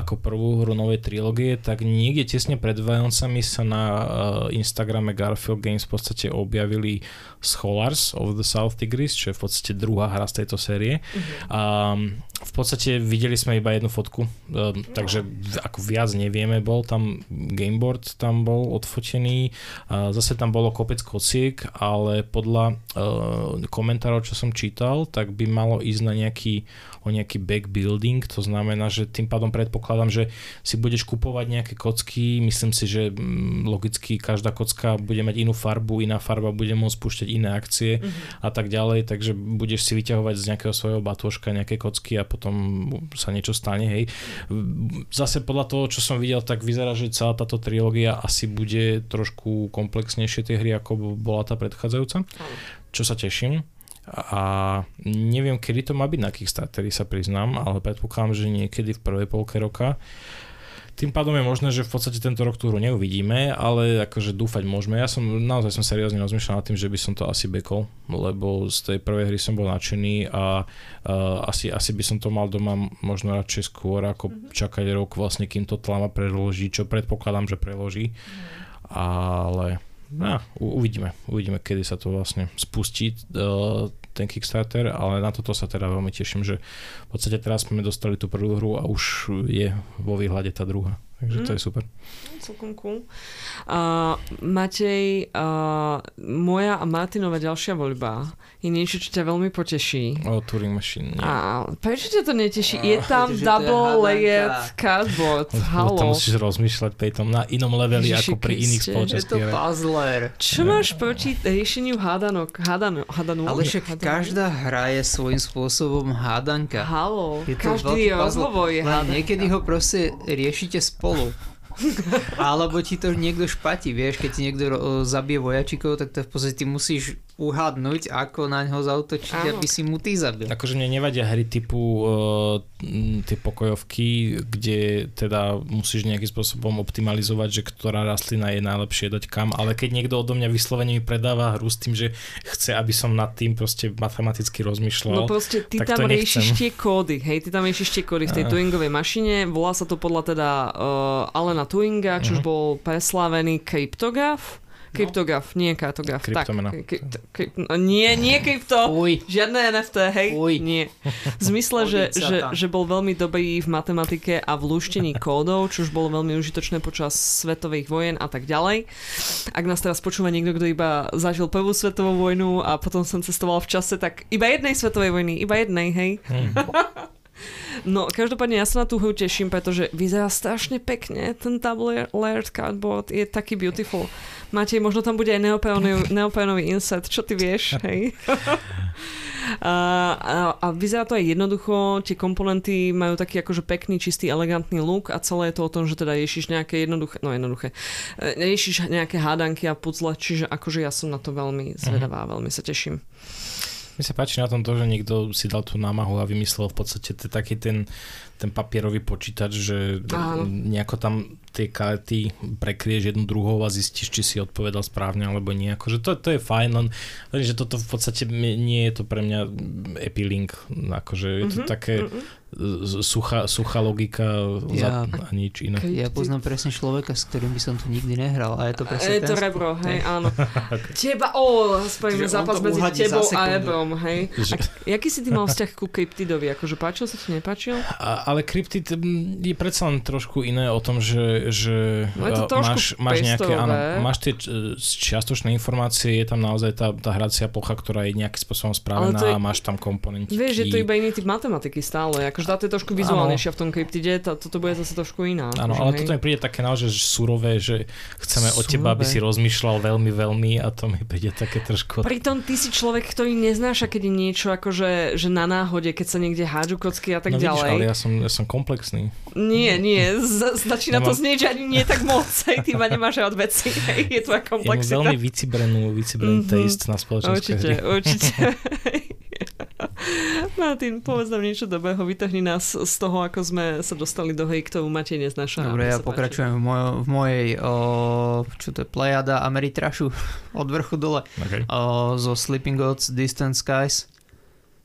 ako prvú hru novej trilógie, tak niekde tesne pred Vajocami sa na uh, Instagrame Garfield Games v podstate objavili Scholars of the South Tigris, čo je v podstate druhá hra z tejto série. Uh-huh. Um, v podstate videli sme iba jednu fotku, uh, takže ako viac nevieme, bol tam gameboard tam bol odfotený, uh, zase tam bolo kopec kociek, ale podľa uh, komentárov čo som čítal, tak by malo ísť na nejaký, o nejaký back building, to znamená, že tým pádom predpokladám, že si budeš kupovať nejaké kocky, myslím si, že mm, logicky každá kocka bude mať inú farbu, iná farba bude môcť spúšťať iné akcie mm-hmm. a tak ďalej, takže budeš si vyťahovať z nejakého svojho batôžka nejaké kocky a potom sa niečo stane, hej. Zase podľa toho, čo som videl, tak vyzerá, že celá táto trilógia asi bude trošku komplexnejšie tie hry, ako bola tá predchádzajúca, čo sa teším a neviem, kedy to má byť na Kickstarteri, sa priznám, ale predpokladám, že niekedy v prvej polke roka. Tým pádom je možné, že v podstate tento rok tú hru neuvidíme, ale akože dúfať môžeme. Ja som naozaj som seriózne rozmýšľal nad tým, že by som to asi bekol, lebo z tej prvej hry som bol nadšený a uh, asi, asi by som to mal doma možno radšej skôr, ako mm-hmm. čakať rok vlastne, kým to tlama preloží, čo predpokladám, že preloží. Mm-hmm. Ale No, uvidíme, uvidíme, kedy sa to vlastne spustí uh, ten Kickstarter, ale na toto sa teda veľmi teším, že v podstate teraz sme dostali tú prvú hru a už je vo výhľade tá druhá. Takže mm. to je super. Celkom cool. Uh, Matej, uh, moja a Martinova ďalšia voľba je niečo, čo ťa veľmi poteší. O, Turing Machine. Nie. A prečo ťa to neteší? Je tam Pretože double layered cardboard. Halo. Tam musíš rozmýšľať pri tom na inom leveli Ježiši ako pri iných spoločenských. Je to puzzler. Čo máš proti riešeniu hádanok? Hádanok, hádanok. Ale však hádanok. každá hra je svojím spôsobom hádanka. Halo. Je to každý rozhovor je hádanka. Niekedy ho proste riešite spolu. Alebo ti to niekto špatí, vieš, keď ti niekto zabije vojačikov, tak to v podstate musíš uhadnúť, ako na ňo zautočiť, Áno. aby si mu ty zabil. Akože mne nevadia hry typu uh, tie pokojovky, kde teda musíš nejakým spôsobom optimalizovať, že ktorá rastlina je najlepšie dať kam, ale keď niekto odo mňa vyslovene mi predáva hru s tým, že chce, aby som nad tým proste matematicky rozmýšľal, No proste ty tam riešiš tie kódy, hej, ty tam riešiš tie kódy v tej Turingovej mašine, volá sa to podľa teda uh, Alena Turinga, čo uh-huh. bol preslávený kryptograf Kryptograf, nie kartograf. Kryptomena. Tak, krypt, no, nie, nie krypto. Uj. Žiadne NFT, hej? Uj. Nie. V zmysle, že, že, že bol veľmi dobrý v matematike a v lúštení kódov, čo už bolo veľmi užitočné počas svetových vojen a tak ďalej. Ak nás teraz počúva niekto, kto iba zažil prvú svetovú vojnu a potom som cestoval v čase, tak iba jednej svetovej vojny, iba jednej, hej? Hmm. *laughs* No, každopádne ja sa na tú hru teším, pretože vyzerá strašne pekne. Ten double layered cardboard je taký beautiful. Matej, možno tam bude aj neopénový, *laughs* neopénový insert, čo ty vieš, hej? *laughs* A, a, a vyzerá to aj jednoducho, tie komponenty majú taký akože pekný, čistý, elegantný look a celé je to o tom, že teda ješiš nejaké jednoduché, no jednoduché, ješiš nejaké hádanky a puzzle, čiže akože ja som na to veľmi zvedavá, veľmi sa teším. Mi sa páči na tom to, že niekto si dal tú námahu a vymyslel v podstate taký ten, ten papierový počítač, že Áno. nejako tam tie karty prekrieš jednu druhou a zistíš, či si odpovedal správne alebo nie. Akože to, to je fajn, len, len že toto v podstate nie je to pre mňa epilink. Akože je to mm-hmm, také mm-hmm suchá, suchá logika ja, za, a nič iné. Ja poznám presne človeka, s ktorým by som tu nikdy nehral a je to presne Je to rebro, hej, áno. *laughs* okay. Teba, o, spojíme zápas medzi tebou a Ebrom, hej. Že... A jaký si ty mal vzťah ku Cryptidovi? Akože páčil sa ti, nepáčil? A, ale Cryptid je predsa len trošku iné o tom, že, že no je to máš, máš nejaké, áno, máš tie čiastočné informácie, je tam naozaj tá, tá hracia plocha, ktorá je nejakým spôsobom spravená je, a máš tam komponenty. Vieš, že to iba iný typ matematiky stále, ako akože táto je trošku vizuálnejšia v tom kryptide, tá, toto bude zase trošku iná. Áno, akože, ale toto mi príde také naozaj surové, že chceme surové. od teba, aby si rozmýšľal veľmi, veľmi a to mi príde také trošku... Pritom ty si človek, ktorý neznáša, keď je niečo akože že na náhode, keď sa niekde hádžu kocky a tak no, ďalej. Vidíš, ale ja som, ja som komplexný. Nie, nie, z- začína Nemám... to znieť, že ani nie tak moc, hej, ty ma nemáš od veci, hej, je tvoja komplexita. Mám veľmi vycibrenú, vycibrený mm-hmm. taste na spoločenské Určite, hry. určite. *laughs* *laughs* Martin, povedz nám niečo dobrého, vytrhni nás z toho, ako sme sa dostali do hej, k tomu Matej neznáša. Dobre, ja pokračujem v, moj, v mojej, o, čo to je, Plejada Ameritrašu *laughs* od vrchu dole, okay. o, zo Sleeping Gods, Distant Skies.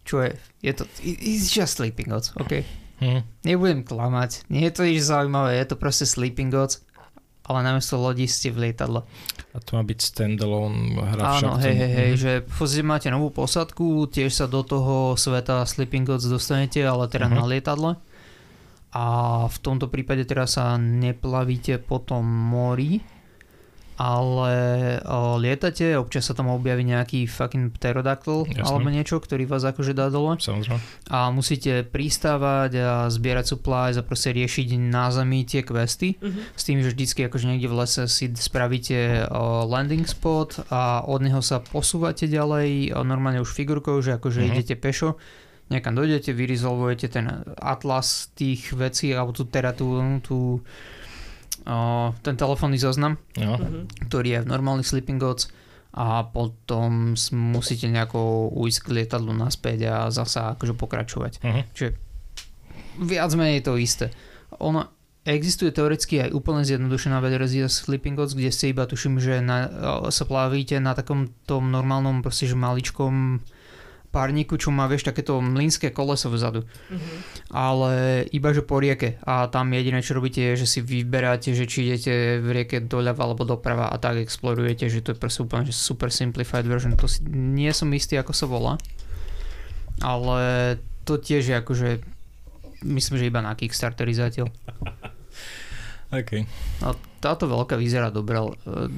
Čo je? Je to, it's just Sleeping Gods, ok. Hmm. Nebudem klamať, nie je to nič zaujímavé, je to proste Sleeping Gods ale namiesto lodi ste v lietadle. A to má byť standalone hra Áno, hej, hej, hej, že v máte novú posadku, tiež sa do toho sveta Sleeping Gods dostanete, ale teda uh-huh. na lietadle. A v tomto prípade teraz sa neplavíte po tom mori, ale o, lietate, občas sa tam objaví nejaký fucking pterodactyl Jasne. alebo niečo, ktorý vás akože dá dole. Samozrejme. A musíte pristávať a zbierať supplies a proste riešiť na zemi tie questy uh-huh. s tým, že vždycky akože niekde v lese si spravíte o, landing spot a od neho sa posúvate ďalej o, normálne už figurkou, že akože uh-huh. idete pešo niekam dojdete, vyrizolvujete ten atlas tých vecí, alebo tú, teda tú, tú ten telefónny zoznam, jo. Mhm. ktorý je v normálnych Sleeping Gods a potom musíte nejako ujsť k lietadlu naspäť a zasa akože pokračovať. Uh-huh. Čiže viac menej to isté. Ono existuje teoreticky aj úplne zjednodušená verzia Sleeping Gods, kde ste iba tuším, že na, sa plavíte na takom tom normálnom proste, že maličkom párniku, čo má, vieš, takéto mlínske koleso vzadu. Mm-hmm. Ale iba, že po rieke. A tam jediné, čo robíte, je, že si vyberáte, že či idete v rieke doľava alebo doprava a tak explorujete, že to je proste úplne že super simplified version. To si, nie som istý, ako sa volá. Ale to tiež je akože myslím, že iba na Kickstarteri zatiaľ. *laughs* Okay. A táto veľká vyzerá dobre,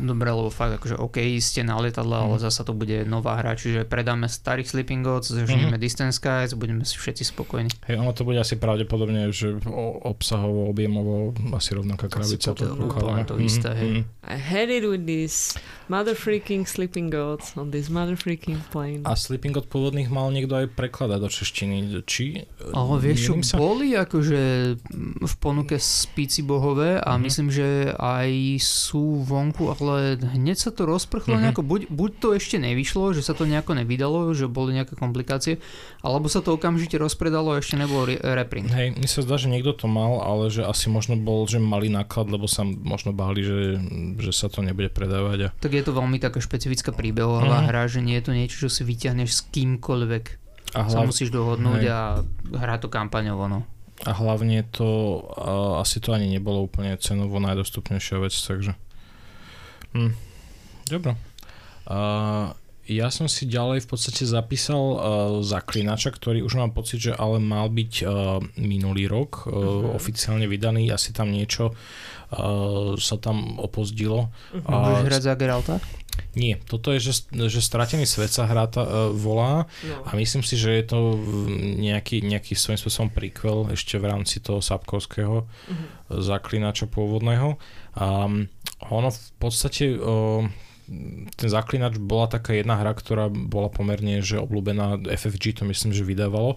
dobre lebo fakt akože OK, ste na lietadle, mm. ale mhm. zasa to bude nová hra, čiže predáme starých Sleeping Gods, zožneme mm-hmm. Distance Skies, budeme si všetci spokojní. Hej, ono to bude asi pravdepodobne, že obsahovo, objemovo asi rovnaká krabica. To, to, to, to isté, hej. Mm-hmm. I had it with this mother freaking Sleeping Gods on this mother freaking plane. A Sleeping God pôvodných mal niekto aj prekladať do češtiny, či... Ale vieš čo, sa? boli akože v ponuke spíci bohové a mm-hmm. myslím, že aj sú vonku, ale hneď sa to rozprchlo mm-hmm. nejako, buď, buď to ešte nevyšlo, že sa to nejako nevydalo, že boli nejaké komplikácie, alebo sa to okamžite rozpredalo a ešte nebol re- reprint. Hej, mi sa zdá, že niekto to mal, ale že asi možno bol, že malý náklad, lebo sa možno báli, že, že sa to nebude predávať. A... Tak je to veľmi taká špecifická príbehová mm-hmm. hra, že nie je to niečo, čo si vyťahneš s kýmkoľvek. A hlav... sa musíš dohodnúť hej. a hrá to kampaňovo. No. A hlavne to, uh, asi to ani nebolo úplne cenovo najdostupnejšia vec, takže... Hm. Dobre. Uh, ja som si ďalej v podstate zapísal uh, Zaklinača, ktorý už mám pocit, že ale mal byť uh, minulý rok uh, uh-huh. oficiálne vydaný, asi tam niečo sa tam opozdilo. Uh-huh. Hrať za Geralta? Nie, toto je, že, že Stratený svet sa hrá tá, uh, volá no. a myslím si, že je to nejaký, nejaký svojím spôsobom prequel ešte v rámci toho Sapkovského uh-huh. zaklinača pôvodného. Um, ono v podstate uh, ten Zaklinač bola taká jedna hra, ktorá bola pomerne že obľúbená, FFG to myslím, že vydávalo.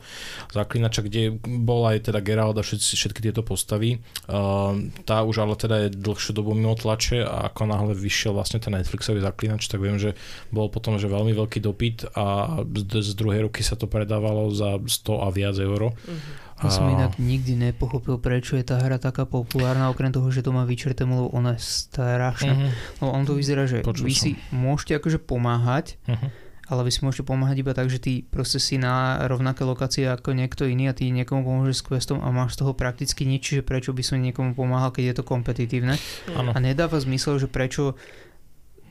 Zaklinača, kde bola aj teda Geralt a všetci, všetky tieto postavy. Uh, tá už ale teda je dlhšiu dobu mimo tlače a ako náhle vyšiel vlastne ten Netflixový Zaklinač, tak viem, že bol potom že veľmi veľký dopyt a z, z druhej ruky sa to predávalo za 100 a viac euro. Uh-huh. Ja som inak nikdy nepochopil, prečo je tá hra taká populárna, okrem toho, že to má vyčerté, lebo ona je strašná. Uh-huh. No on to vyzerá, že Počul vy som. si môžete akože pomáhať, uh-huh. ale vy si môžete pomáhať iba tak, že ty proste si na rovnaké lokácie ako niekto iný a ty niekomu pomôžeš s questom a máš z toho prakticky nič, že prečo by som niekomu pomáhal, keď je to kompetitívne. Uh-huh. A nedáva zmysel, že prečo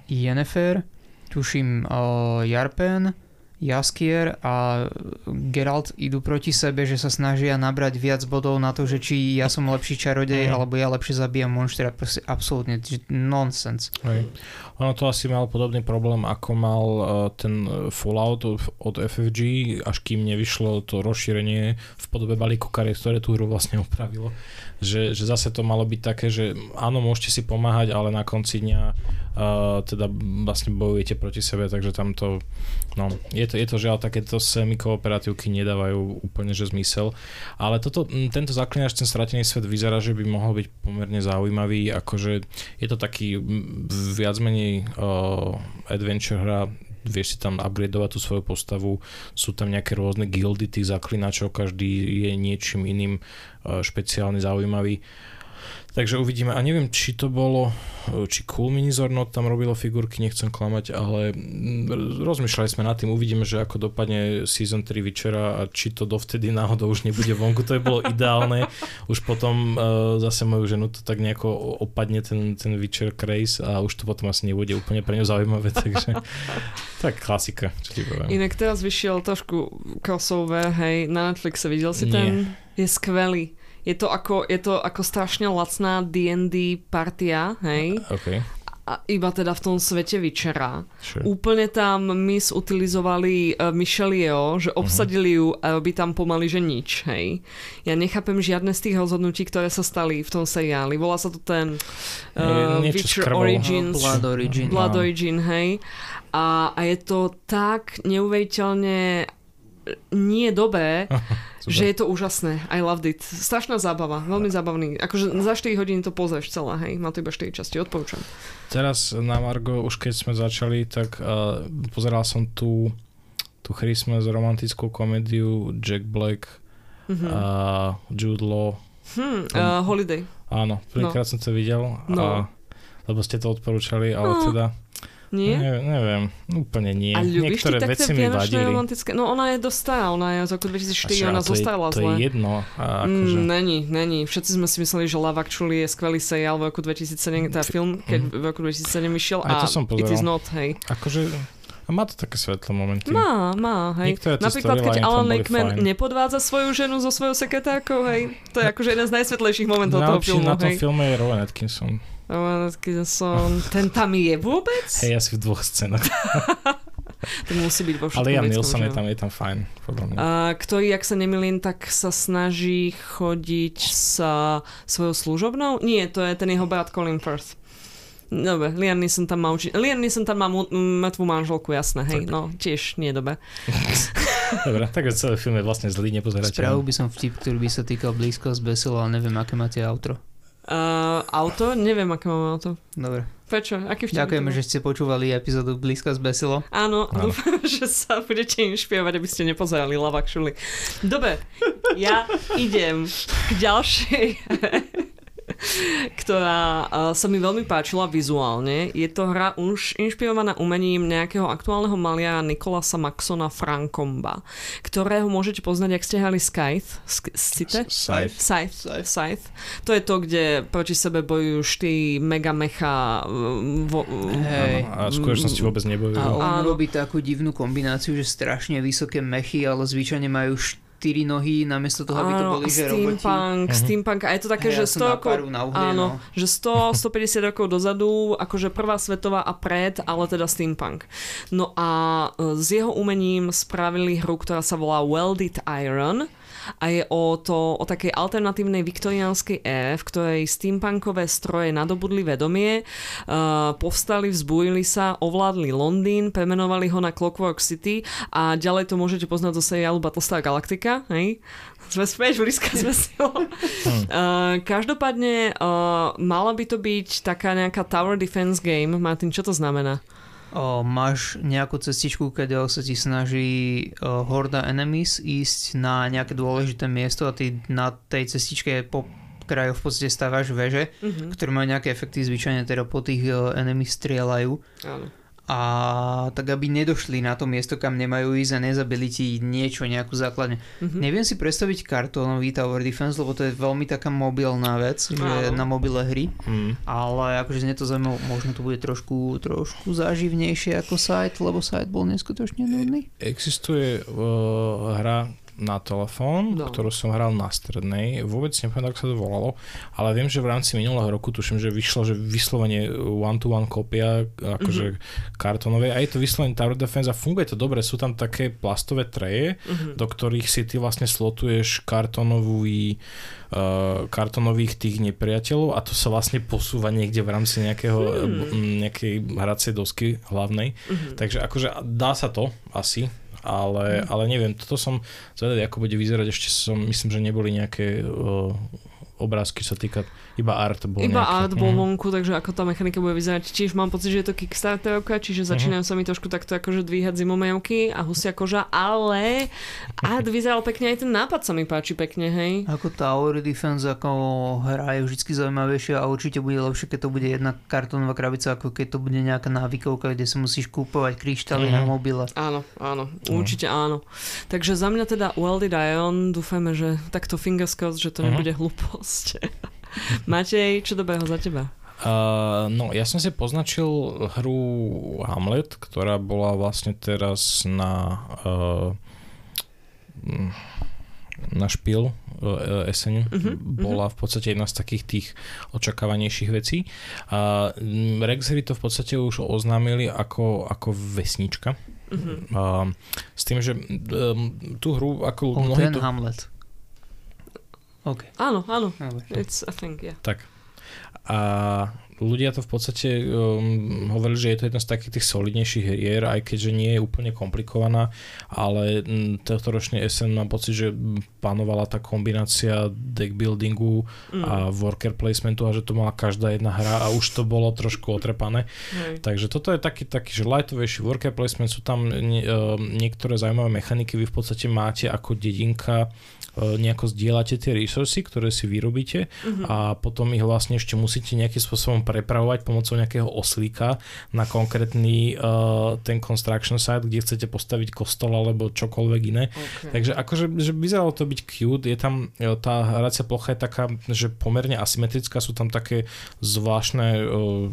Yennefer, tuším uh, Jarpen, Jaskier a Geralt idú proti sebe, že sa snažia nabrať viac bodov na to, že či ja som lepší čarodej, mm. alebo ja lepšie zabíjam monštra. Proste absolútne nonsense. Hej. Ono to asi mal podobný problém, ako mal uh, ten Fallout od, od FFG, až kým nevyšlo to rozšírenie v podobe balíku kariet, ktoré tú hru vlastne upravilo že, že zase to malo byť také, že áno, môžete si pomáhať, ale na konci dňa uh, teda vlastne bojujete proti sebe, takže tam to, no, je to, je to žiaľ, takéto semi-kooperatívky nedávajú úplne, že zmysel, ale toto, tento zaklinač, ten stratený svet vyzerá, že by mohol byť pomerne zaujímavý, akože je to taký viac menej uh, adventure hra, vieš si tam upgradovať tú svoju postavu, sú tam nejaké rôzne gildy tých zaklinačov, každý je niečím iným e, špeciálne zaujímavý. Takže uvidíme. A neviem, či to bolo, či Cool Minizornot tam robilo figurky, nechcem klamať, ale mm, rozmýšľali sme nad tým, uvidíme, že ako dopadne Season 3 Witchera a či to dovtedy náhodou už nebude vonku, to je bolo ideálne. Už potom uh, zase moju ženu to tak nejako opadne ten, ten Witcher craze a už to potom asi nebude úplne pre ňu zaujímavé, takže *laughs* tak klasika, čo ti poviem. Inak teraz vyšiel trošku crossover, hej, na Netflixe, videl si Nie. ten? Je skvelý. Je to ako, je to ako strašne lacná D&D partia, hej? Okay. A iba teda v tom svete Vyčera. Sure. Úplne tam mis utilizovali uh, Michelle Yeoh, že mhm. obsadili ju a robí tam pomaly, že nič, hej. Ja nechápem žiadne z tých rozhodnutí, ktoré sa stali v tom seriáli. Volá sa to ten uh, Witcher Origins. Blood Origin. Blood no. Origin, hej. A, a je to tak neuveriteľne nie dobré, *laughs* že je to úžasné. I loved it. Strašná zábava, veľmi zábavný. Akože za 4 hodiny to pozrieš celé, hej. Má to iba 4 časti, odporúčam. Teraz na Margo, už keď sme začali, tak uh, pozeral som tú, tú Christmas romantickú komédiu Jack Black mm-hmm. a Jude Law. Hmm, uh, Holiday. Áno, prvýkrát no. som to videl. No. A, lebo ste to odporúčali, ale no. teda nie? Ne, neviem, úplne nie. A ľubíš Niektoré ty veci mi vadili. romantické? No ona je dosť stará, ona je z roku 2004, ona zostala zle. To je jedno. A akože... mm, není, není. Všetci sme si mysleli, že Love Actually je skvelý seriál v roku 2007, teda film, keď mm. v roku 2007 vyšiel a, to som it is not, hej. Akože a má to také svetlé momenty. Má, má, hej. Napríklad, keď Alan Lakeman nepodvádza svoju ženu so svojou sekretárkou, hej. To je akože jeden z najsvetlejších momentov toho filmu, na tom hej. filme je Rowan Atkinson. Rowan Atkinson, ten tam je vôbec? Hej, asi v dvoch scénach. *laughs* to musí byť vo všetkom Ale Jan Nilsson je tam, je tam fajn, podľa mňa. A, ktorý, ak sa nemilím, tak sa snaží chodiť sa svojou služobnou? Nie, to je ten jeho brat Colin Firth. Dobre, Liam Neeson tam má uči- Liam Neeson tam má mu- mŕtvú manželku, jasné, hej, tak. no, tiež nie dobre. *laughs* Dobre, takže celý film je vlastne zlý, nepozerať. Spravil by som vtip, ktorý by sa týkal blízko z Beselo, ale neviem, aké máte outro. Uh, auto? Neviem, aké máme auto. Dobre. Prečo? Aký vtip Ďakujeme, že ste počúvali epizódu Blízko z Besilo. Áno, Áno. dúfam, *laughs* že sa budete inšpirovať, aby ste nepozerali Love Actually. Dobre, ja idem k ďalšej *laughs* *laughs* ktorá sa mi veľmi páčila vizuálne. Je to hra už inšpirovaná umením nejakého aktuálneho maliara Nikolasa Maxona Frankomba, ktorého môžete poznať, ak ste hrali Scythe. Scythe? Scythe. Scythe. To je to, kde proti sebe bojujú štyri megamecha. Vo, Hej. A v skutočnosti vôbec nebojujú. A on robí takú divnú kombináciu, že strašne vysoké mechy, ale zvyčajne majú št- štyri nohy, namiesto toho, aby to boli že roboti. Steampunk, uh-huh. steampunk. A je to také, hey, že 100 rokov, uhlie, áno, no. že 100, 150 rokov dozadu, akože prvá svetová a pred, ale teda steampunk. No a e, s jeho umením spravili hru, ktorá sa volá Welded Iron a je o, to, o takej alternatívnej viktoriánskej ére, v ktorej steampunkové stroje nadobudli vedomie, uh, povstali, vzbúrili sa, ovládli Londýn, premenovali ho na Clockwork City a ďalej to môžete poznať zo seriálu Battlestar Galactica, hej? Sme späť, blízka sme si ho. Uh, každopádne uh, mala by to byť taká nejaká tower defense game. Martin, čo to znamená? O, máš nejakú cestičku, keď sa ti snaží o, horda enemies ísť na nejaké dôležité miesto a ty na tej cestičke po krajoch v podstate stávaš veže, mm-hmm. ktoré majú nejaké efekty, zvyčajne teda po tých o, enemies strieľajú. Áno a tak aby nedošli na to miesto, kam nemajú ísť a nezabili ti niečo, nejakú základne. Mm-hmm. Neviem si predstaviť kartónový Tower Defense, lebo to je veľmi taká mobilná vec, že na mobile hry, mm. ale akože znie to zaujímavé, možno to bude trošku, trošku záživnejšie ako site, lebo site bol neskutočne nudný. Existuje uh, hra, na telefón, no. ktorú som hral na strednej. Vôbec neviem, ako sa to volalo, ale viem, že v rámci minulého roku tuším, že vyšlo, že vyslovene one-to-one kopia akože mm-hmm. kartonovej a je to vyslovene Tower Defense a funguje to dobre. Sú tam také plastové treje, mm-hmm. do ktorých si ty vlastne slotuješ kartonový uh, kartonových tých nepriateľov a to sa vlastne posúva niekde v rámci nejakého, hmm. nejakej hracej dosky hlavnej. Mm-hmm. Takže akože dá sa to asi, ale, ale neviem, toto som zvedavý, ako bude vyzerať, ešte som, myslím, že neboli nejaké obrázky, sa týka iba art bol Iba nejaký. art bol mm. vonku, takže ako tá mechanika bude vyzerať. Čiže mám pocit, že je to Kickstarterovka, čiže mhm. začínajú sa mi trošku takto akože dvíhať zimomejovky a husia koža, ale art vyzeral pekne, aj ten nápad sa mi páči pekne, hej. Ako Tower Defense, ako hra je vždy zaujímavejšia a určite bude lepšie, keď to bude jedna kartónová krabica, ako keď to bude nejaká návykovka, kde sa musíš kúpovať kryštály mm. na mhm. mobile. Áno, áno, mm. určite áno. Takže za mňa teda Welded Ion, dúfajme, že takto fingers crossed, že to mm. nebude hlúposť. *laughs* Matej, čo dobrého za teba? Uh, no, ja som si poznačil hru Hamlet, ktorá bola vlastne teraz na uh, na špil uh, eseň. Uh-huh, bola v podstate jedna z takých tých očakávanejších vecí. Uh, Rexery to v podstate už oznámili ako, ako vesnička. Uh-huh. Uh, s tým, že um, tú hru ako... Oh, ten tu... Hamlet. Okay. Áno, áno. It's a thing, yeah. Tak. A ľudia to v podstate um, hovorili, že je to jedna z takých tých solidnejších hier, aj keďže nie je úplne komplikovaná, ale um, tohto ročný SN mám pocit, že panovala tá kombinácia deck buildingu mm. a worker placementu a že to mala každá jedna hra a už to bolo trošku otrepané. Hej. Takže toto je taký, taký že lightovejší worker placement, sú tam nie, uh, niektoré zaujímavé mechaniky, vy v podstate máte ako dedinka nejako zdieľate tie resursy, ktoré si vyrobíte uh-huh. a potom ich vlastne ešte musíte nejakým spôsobom prepravovať pomocou nejakého oslíka na konkrétny uh, ten construction site, kde chcete postaviť kostol alebo čokoľvek iné. Okay. Takže akože že vyzeralo to byť cute, je tam e, tá hracia plocha je taká, že pomerne asymetrická, sú tam také zvláštne uh,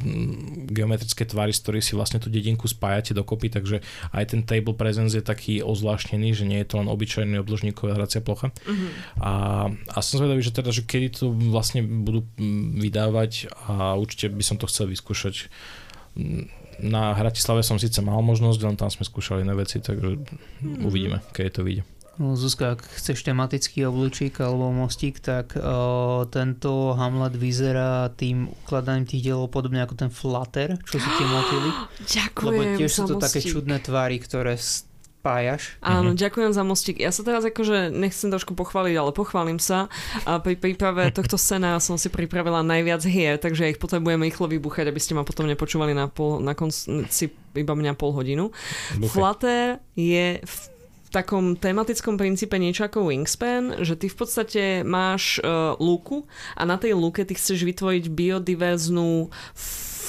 geometrické tvary, z ktorých si vlastne tú dedinku spájate dokopy, takže aj ten table presence je taký ozvláštnený, že nie je to len obyčajný obložníková hracia plocha. Uh-huh. A, a som zvedavý, že teda, že kedy to vlastne budú vydávať a určite by som to chcel vyskúšať. Na Hratislave som síce mal možnosť, len tam sme skúšali iné veci, takže mm-hmm. uvidíme, keď to vyjde. No, Zuzka, ak chceš tematický oblúčik alebo mostík, tak uh, tento Hamlet vyzerá tým ukladaním tých dielov podobne ako ten Flutter, čo sú tie motily. *gasps* Ďakujem Lebo tiež sú to mostík. také čudné tvary, ktoré spájaš. Áno, mm-hmm. ďakujem za mostík. Ja sa teraz akože nechcem trošku pochváliť, ale pochválim sa. A pri príprave tohto scéna som si pripravila najviac hier, takže ich potrebujem rýchlo vybuchať, aby ste ma potom nepočúvali na, pol, na konci iba mňa pol hodinu. Buchaj. Flutter je v takom tematickom princípe niečo ako Wingspan, že ty v podstate máš uh, lúku a na tej lúke ty chceš vytvoriť biodiverznú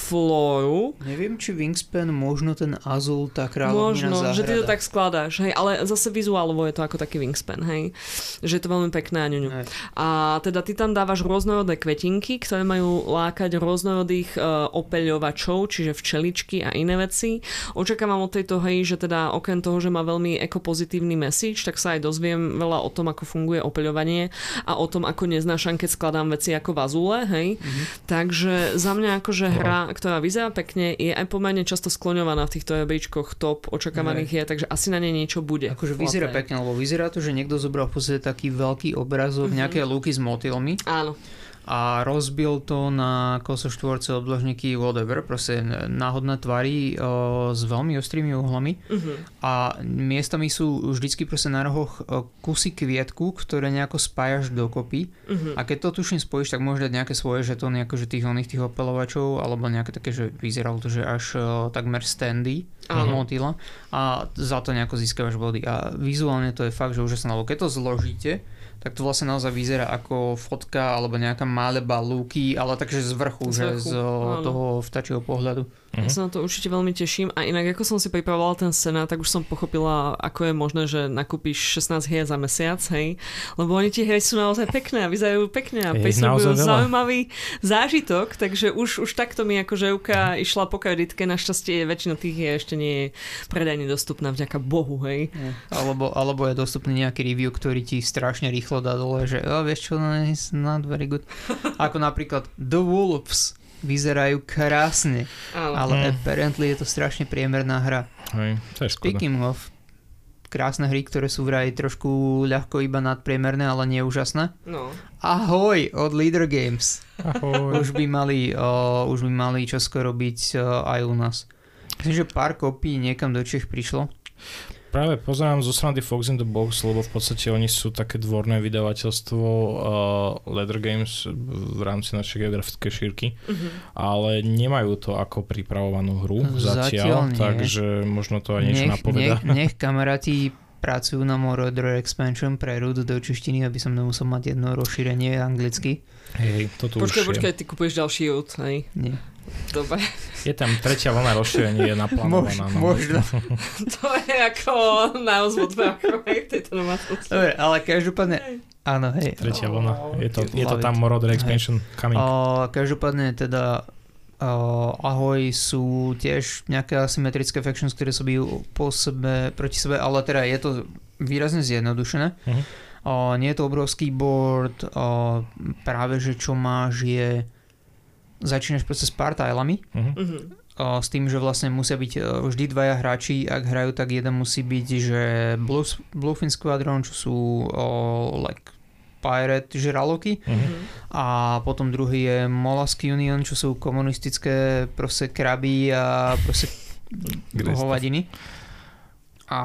flóru. Neviem, či Wingspan možno ten Azul tá kráľovnina Možno, záhrada. že ty to tak skladáš, hej, ale zase vizuálovo je to ako taký Wingspan, hej, že je to veľmi pekné a ňuňu. A teda ty tam dávaš rôznorodé kvetinky, ktoré majú lákať rôznorodých uh, opeľovačov, čiže včeličky a iné veci. Očakávam od tejto hej, že teda okrem toho, že má veľmi ekopozitívny message, tak sa aj dozviem veľa o tom, ako funguje opeľovanie a o tom, ako neznášam, keď skladám veci ako vazule, hej. Mm-hmm. Takže za mňa akože hra, ktorá vyzerá pekne, je aj pomerne často skloňovaná v týchto ebejčkoch top očakávaných je, takže asi na nej niečo bude. Akože vyzerá pekne, lebo vyzerá to, že niekto zobral v podstate taký veľký obrazok, mm-hmm. nejaké lúky s motýlmi. Áno a rozbil to na kosoštvorce, obdĺžniky, whatever, proste náhodné tvary o, s veľmi ostrými uhlami uh-huh. a miestami sú vždycky proste na rohoch kusy kvietku, ktoré nejako spájaš dokopy uh-huh. a keď to tuším spojíš, tak môžeš dať nejaké svoje žetóny, akože tých oných tých opelovačov alebo nejaké také, že vyzeralo to, že až o, takmer standy uh-huh. motýla a za to nejako získavaš body a vizuálne to je fakt, že úžasné, lebo keď to zložíte, tak to vlastne naozaj vyzerá ako fotka alebo nejaká maleba lúky, ale takže z vrchu, z vrchu. že z áno. toho vtačieho pohľadu. Uh-huh. Ja sa na to určite veľmi teším a inak ako som si pripravovala ten scéna, tak už som pochopila, ako je možné, že nakúpiš 16 hier za mesiac, hej, lebo oni tie hry sú naozaj pekné a vyzerajú pekné a prísľubujú zaujímavý zážitok, takže už, už takto mi ako ževka išla po kreditke, našťastie väčšina tých hier ešte nie je predajne dostupná, vďaka Bohu, hej. Alebo, alebo je dostupný nejaký review, ktorý ti strašne rýchlo dá dole, že oh, vieš čo, no, not very good. Ako napríklad The Wolves vyzerajú krásne, ale, ale mm. apparently je to strašne priemerná hra. Hej, to je škoda. Speaking of, krásne hry, ktoré sú vraj trošku ľahko iba nadpriemerné, ale nie úžasné. No. Ahoj od Leader Games. Ahoj. Už by mali, uh, už by mali čoskoro robiť uh, aj u nás. Myslím, že pár kopí niekam do Čech prišlo. Práve pozerám zo strany Fox in the Box, lebo v podstate oni sú také dvorné vydavateľstvo uh, Leather Games v rámci našej geografickej šírky, uh-huh. ale nemajú to ako pripravovanú hru zatiaľ, zatiaľ takže možno to aj niečo nech, napoveda. Nech, nech kamaráti pracujú na Mordor Expansion pre Root do češtiny, aby som nemusel mať jedno rozšírenie anglicky. Hej, toto počkaj, už počkaj, ty kupuješ ďalší Root, hej? Nie. Dobre. Je tam tretia vlna rozšírenia, je naplánovaná. Mož, no. Možno. *laughs* to je ako naozv od tejto domácnosti. Dobre, ale každopádne, áno, hej. Tretia vlna. Je to, je to tam Moroder Expansion hej. coming. O, každopádne teda Uh, Ahoj sú tiež nejaké asymetrické factions, ktoré sa bijú po sebe, proti sebe, ale teda je to výrazne zjednodušené. Uh-huh. Uh, nie je to obrovský board, uh, práve že čo máš je začínaš proste s pár tajlami. Uh-huh. Uh, s tým, že vlastne musia byť vždy dvaja hráči, ak hrajú, tak jeden musí byť, že Blue, Bluefin Squadron, čo sú uh, like pirate žraloky uh-huh. a potom druhý je Mollusk Union, čo sú komunistické proste kraby a proste hovadiny. A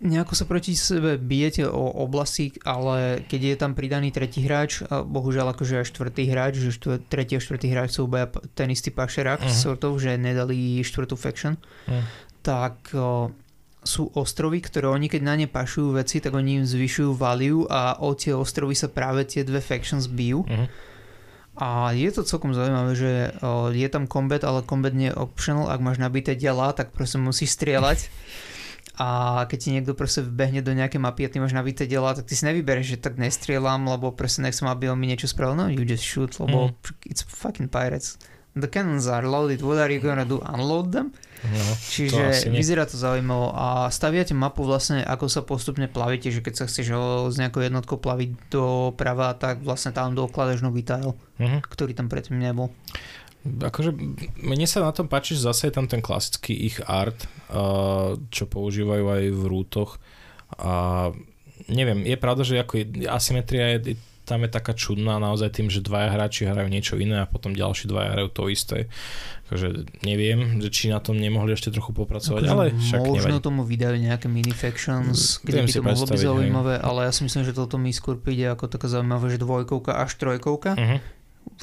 nejako sa proti sebe bijete o oblasti, ale keď je tam pridaný tretí hráč, a bohužiaľ akože aj štvrtý hráč, že štvr, tretí a štvrtý hráč sú obaja ten istý pašerák uh-huh. sortov, že nedali štvrtú faction, uh-huh. tak o, sú ostrovy, ktoré oni keď na ne pašujú veci, tak oni im zvyšujú value a o tie ostrovy sa práve tie dve factions bijú. Uh-huh. A je to celkom zaujímavé, že o, je tam combat, ale combat nie je optional. Ak máš nabité diela, tak proste musíš strieľať. *laughs* A keď ti niekto proste vbehne do nejaké mapy a ty máš nabité diela, tak ty si nevybereš, že tak nestrieľam, lebo proste nechcem, aby on mi niečo spravil. No, you just shoot, lebo mm. it's fucking pirates. The cannons are loaded, what are you gonna do? Unload them? No, Čiže to vyzerá to zaujímavo a staviate mapu vlastne, ako sa postupne plavíte, že keď sa chceš s nejakou jednotkou plaviť do prava, tak vlastne tam dokladaš nový tile, uh-huh. ktorý tam predtým nebol. Akože mne sa na tom páči, že zase je tam ten klasický ich art, čo používajú aj v rútoch. A neviem, je pravda, že ako asymetria je, tam je taká čudná naozaj tým, že dvaja hráči hrajú niečo iné a potom ďalší dvaja hrajú to isté. Takže neviem, že či na tom nemohli ešte trochu popracovať, akože ale však Možno nevadí. tomu vydajú nejaké mini factions, kde by to mohlo byť zaujímavé, hej. ale ja si myslím, že toto mi skôr príde ako taká zaujímavá, že dvojkovka až trojkovka. Uh-huh.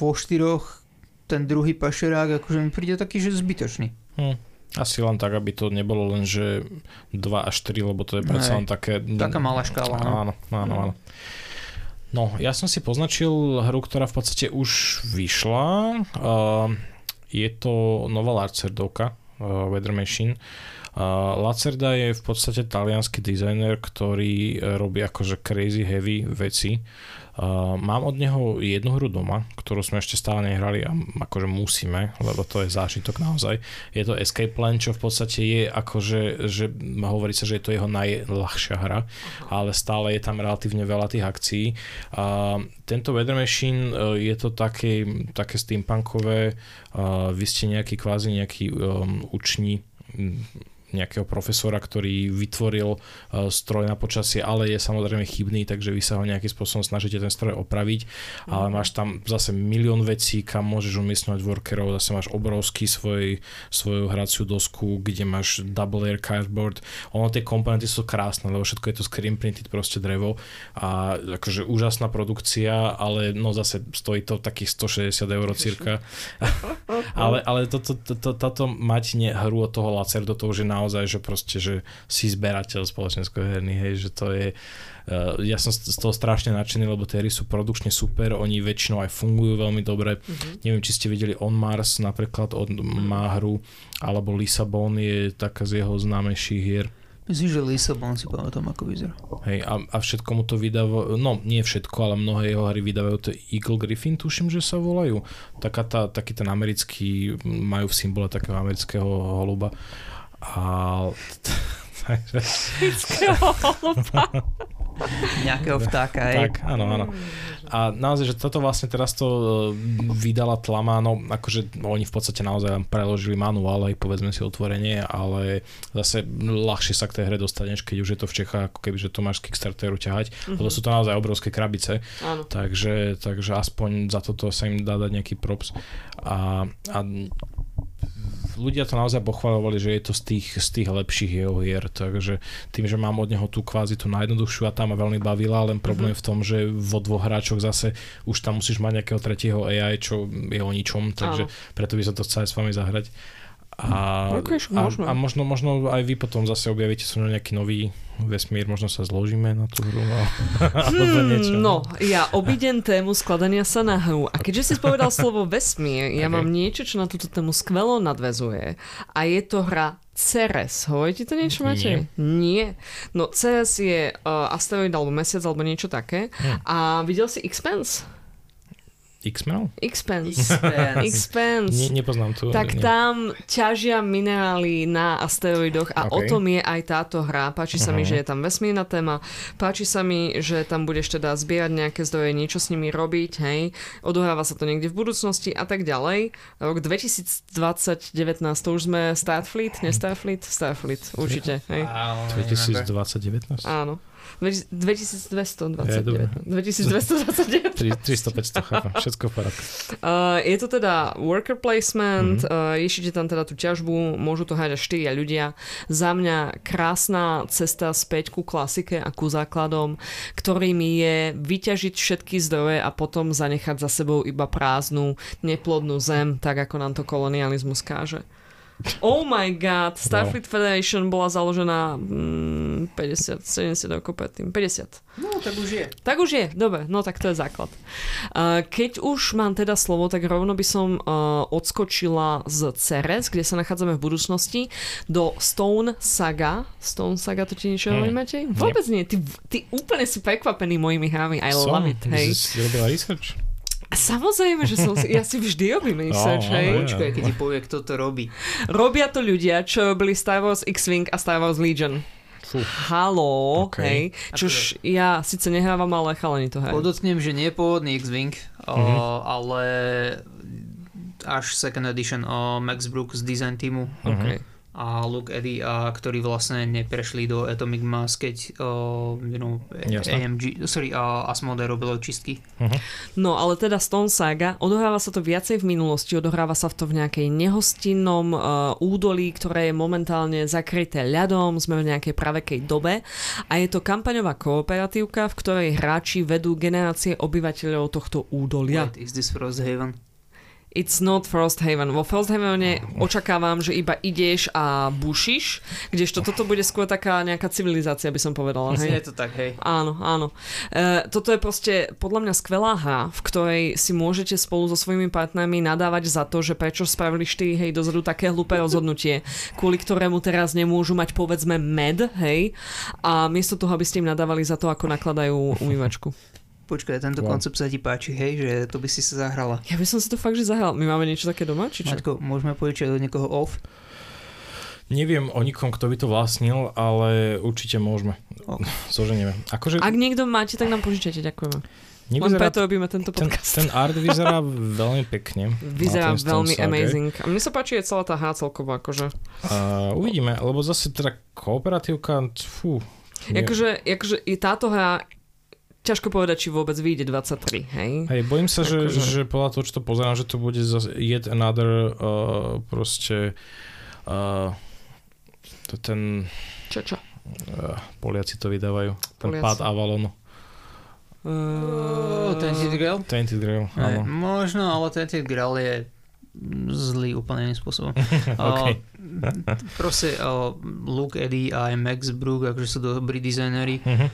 Vo štyroch ten druhý pašerák akože mi príde taký, že zbytočný. Hm. Asi len tak, aby to nebolo len, že 2 až 4, lebo to je predsa len také... Taká malá škála. No. Áno, áno, áno. No, ja som si poznačil hru, ktorá v podstate už vyšla. Uh, je to nová Lancerdovka, uh, Weather Machine. Uh, Lacerda je v podstate talianský dizajner, ktorý robí akože crazy heavy veci Uh, mám od neho jednu hru doma, ktorú sme ešte stále nehrali a akože musíme, lebo to je zážitok naozaj. Je to Escape Plan, čo v podstate je akože, že hovorí sa, že je to jeho najľahšia hra, ale stále je tam relatívne veľa tých akcií. Uh, tento Weather Machine uh, je to také, také steampunkové, vy ste nejaký kvázi nejaký um, uční nejakého profesora, ktorý vytvoril uh, stroj na počasie, ale je samozrejme chybný, takže vy sa ho nejakým spôsobom snažíte ten stroj opraviť, ale máš tam zase milión vecí, kam môžeš umiestňovať workerov, zase máš obrovský svoj, svoju hraciu dosku, kde máš double air cardboard. Ono tie komponenty sú krásne, lebo všetko je to screen printed proste drevo a akože úžasná produkcia, ale no zase stojí to takých 160 eur cirka. *laughs* ale, ale to, to, to, to, táto mať hru od toho Lacerdo, to už je na naozaj, že proste, že si zberateľ spoločensko-herný, hej, že to je, uh, ja som z toho strašne nadšený, lebo tie hry sú produkčne super, oni väčšinou aj fungujú veľmi dobre. Mm-hmm. Neviem, či ste videli On Mars napríklad od Máhru, alebo Lisabon je taká z jeho známejších hier. Myslím, že Lisabon si pamätám, ako vyzerá. Hej, a, a všetko mu to vydáva, no nie všetko, ale mnohé jeho hry vydávajú to Eagle Griffin, tuším, že sa volajú. Taká tá, taký ten americký, majú v symbole takého amerického holuba. *laughs* A... Nejakého vtáka, hej. Tak, áno, áno. A naozaj, že toto vlastne teraz to e, vydala tlama, no akože no, oni v podstate naozaj len preložili manuál, aj povedzme si otvorenie, ale zase ľahšie sa k tej hre dostaneš, keď už je to v Čechách, ako keby, že to máš z Kickstarteru ťahať, mm-hmm. lebo sú to naozaj obrovské krabice, áno. takže, takže aspoň za toto sa im dá dať nejaký props. A, a ľudia to naozaj pochvalovali, že je to z tých, z tých lepších jeho hier, takže tým, že mám od neho tú kvázi tú najjednoduchšiu a tá ma veľmi bavila, len problém mm-hmm. v tom, že vo dvoch hráčoch zase už tam musíš mať nejakého tretieho AI, čo je o ničom, takže Áno. preto by sa to chcel aj s vami zahrať. A, a, a možno, možno aj vy potom zase objavíte sa nejaký nový vesmír, možno sa zložíme na tú hru. No. *laughs* hmm, no, ja obidem tému skladania sa na hru. A keďže si povedal slovo vesmír, ja okay. mám niečo, čo na túto tému skvelo nadvezuje. A je to hra Ceres. Hovoríte to niečo, máte? Nie. Nie. No Ceres je uh, asteroid alebo mesiac alebo niečo také. Hmm. A videl si Expense? X-Mel? Expense. Expense. Ne, nepoznám tu. Tak ne. tam ťažia minerály na asteroidoch a okay. o tom je aj táto hra. Páči sa uh-huh. mi, že je tam vesmírna téma. Páči sa mi, že tam budeš teda zbierať nejaké zdroje, niečo s nimi robiť, hej. Odohráva sa to niekde v budúcnosti a tak ďalej. Rok 2020, 19, to už sme Starfleet, ne Starfleet? Starfleet, určite, hej. 2020, 19? Áno. 2229. 2229. 300-500, chápem. Všetko v poriadku. *laughs* Uh, je to teda worker placement, mm-hmm. uh, riešite tam teda tú ťažbu, môžu to hrať až 4 ľudia. Za mňa krásna cesta späť ku klasike a ku základom, ktorými je vyťažiť všetky zdroje a potom zanechať za sebou iba prázdnu, neplodnú zem, tak ako nám to kolonializmus káže. Oh my god, Starfleet wow. Federation bola založená mm, 50, 70 rokov predtým. 50. No, tak už je. Tak už je, dobre, no tak to je základ. Uh, keď už mám teda slovo, tak rovno by som uh, odskočila z Ceres, kde sa nachádzame v budúcnosti, do Stone Saga. Stone Saga, to ti niečo hovorí, hmm. Matej? Vôbec nie, ty, ty úplne si prekvapený mojimi hrami, I som, love it, hej. Si robila research? Samozrejme, že som si, ja si vždy robím research, oh, hej. Počkaj, keď ti povie, kto to robí. Robia to ľudia, čo robili Star Wars X-Wing a Star Wars Legion. Fú. Halo, okay. hej. Čož ja síce nehrávam, ale chalani to hej. Podotknem, že nie pôvodný X-Wing, mm-hmm. o, ale až second edition o Max Brook z design týmu. Okay a Luke Eddy, a ktorí vlastne neprešli do Atomic Mass, keď uh, you know, AMG, sorry, uh, Asmodee robilo čistky. Uh-huh. No ale teda Stone Saga, odohráva sa to viacej v minulosti, odohráva sa to v nejakej nehostinnom uh, údolí, ktoré je momentálne zakryté ľadom, sme v nejakej pravekej dobe a je to kampaňová kooperatívka, v ktorej hráči vedú generácie obyvateľov tohto údolia. Wait, is this Frosthaven? It's not Frosthaven. Vo Frosthavene očakávam, že iba ideš a bušiš, kdežto toto bude skôr taká nejaká civilizácia, by som povedala. Hej? Je to tak, hej. Áno, áno. E, toto je proste podľa mňa skvelá hra, v ktorej si môžete spolu so svojimi partnermi nadávať za to, že prečo spravili 4 hej dozadu také hlúpe rozhodnutie, kvôli ktorému teraz nemôžu mať povedzme med, hej, a miesto toho, aby ste im nadávali za to, ako nakladajú umývačku. Počkaj, tento Wow. koncept sa ti páči, hej, že to by si sa zahrala. Ja by som si to fakt, že zahral. My máme niečo také doma, či čo? Maťko, môžeme požičať od niekoho off? Neviem o nikom, kto by to vlastnil, ale určite môžeme. Ok. *laughs* Zoženieme. Akože Ak niekto máte, tak nám požičajte, ďakujeme. Len nevyzerá, preto robíme tento ten, podcast. ten art vyzerá veľmi pekne. *laughs* Vyzerá ten veľmi amazing. A mne sa páči aj celá tá hra celkovo, akože. A uvidíme, lebo zase teda kooperatívka, fú. Akože, akože i táto hra, ťažko povedať, či vôbec vyjde 23, hej? Hej, bojím sa, že, Akože- že podľa toho, čo to pozerám, že to bude zase yet another uh, proste uh, to ten Čo, čo? uh, Poliaci to vydávajú. Ten Poliaci. pád Avalonu. Oh, Tainted Grail? Tainted Grail, Hej, áno. možno, ale Tainted Grail je zlý úplne iným spôsobom. *laughs* OK. uh, proste uh, Luke, Eddie a aj Max Brook, akože sú dobrí dizajnéri. Mhm.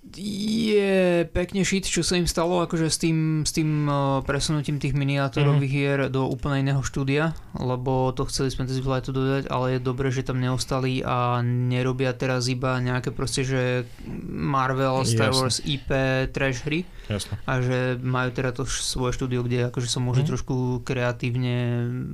Je pekne shit, čo sa im stalo akože s tým, s tým uh, presunutím tých miniaturových hier do úplne iného štúdia, lebo to chceli z Fantasy Flightu dodať, ale je dobré, že tam neostali a nerobia teraz iba nejaké proste, že Marvel, Star Jasne. Wars, IP, trash hry Jasne. a že majú teda to svoje štúdio, kde akože sa môže Mhm. trošku kreatívne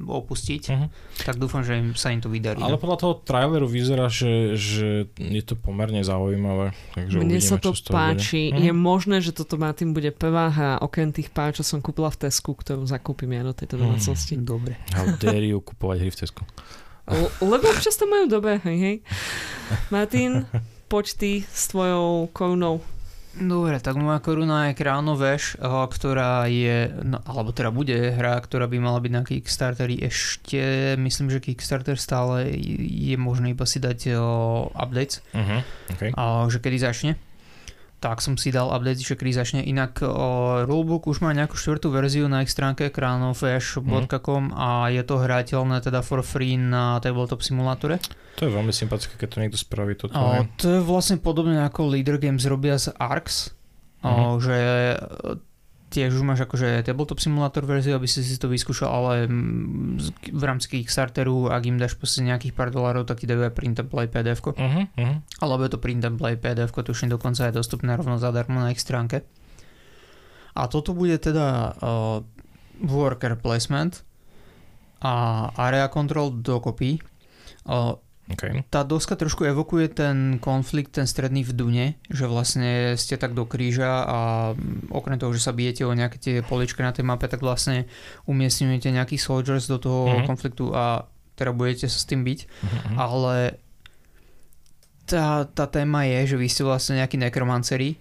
opustiť, Mhm. tak dúfam, že im, sa im to vydarí. Ale no. podľa toho traileru vyzerá, že, že je to pomerne zaujímavé. Takže Mne uvidíme, sa to páči. Bude. Je možné, že toto má tým bude prvá hra, okrem tých pár, čo som kúpila v Tesku, ktorú zakúpim ja do tejto Mhm. domácnosti. Dobre. How dare you kupovať hry v Tesku. Lebo občas to majú dobre, hej, hej. *laughs* Martin, poď ty s tvojou korunou. Dobre, tak moja koruna je Ash, eh, ktorá je, no, alebo teda bude hra, ktorá by mala byť na Kickstarteri ešte, myslím, že Kickstarter stále je možné iba si dať eh, updates, Uh-huh. Okay. že kedy začne. Tak som si dal update, že kedy začne. Inak o, rulebook už má nejakú štvrtú verziu na ich stránke crownoflash.com a je to hrateľné teda for free na tabletop simulátore. To je veľmi sympatické, keď to niekto spraví toto. O, to je vlastne podobné ako Leader Games robia z Arx, o, Mhm. že tiež už máš akože tabletop simulátor verziu, aby si si to vyskúšal, ale v rámci Kickstarteru, ak im dáš proste nejakých pár dolárov, tak ti dajú aj print and play pdf Uh-huh, uh-huh. alebo je to print and play pdf tuším dokonca je dostupné rovno zadarmo na ich stránke. A toto bude teda uh, worker placement a area control dokopy. Uh, Okay. tá doska trošku evokuje ten konflikt, ten stredný v Dune, že vlastne ste tak do kríža a okrem toho, že sa bijete o nejaké tie poličky na tej mape, tak vlastne umiestňujete nejakých soldiers do toho Mhm. konfliktu a teda budete sa s tým byť. Uh-huh. Ale tá, tá téma je, že vy ste vlastne nejakí nekromanceri,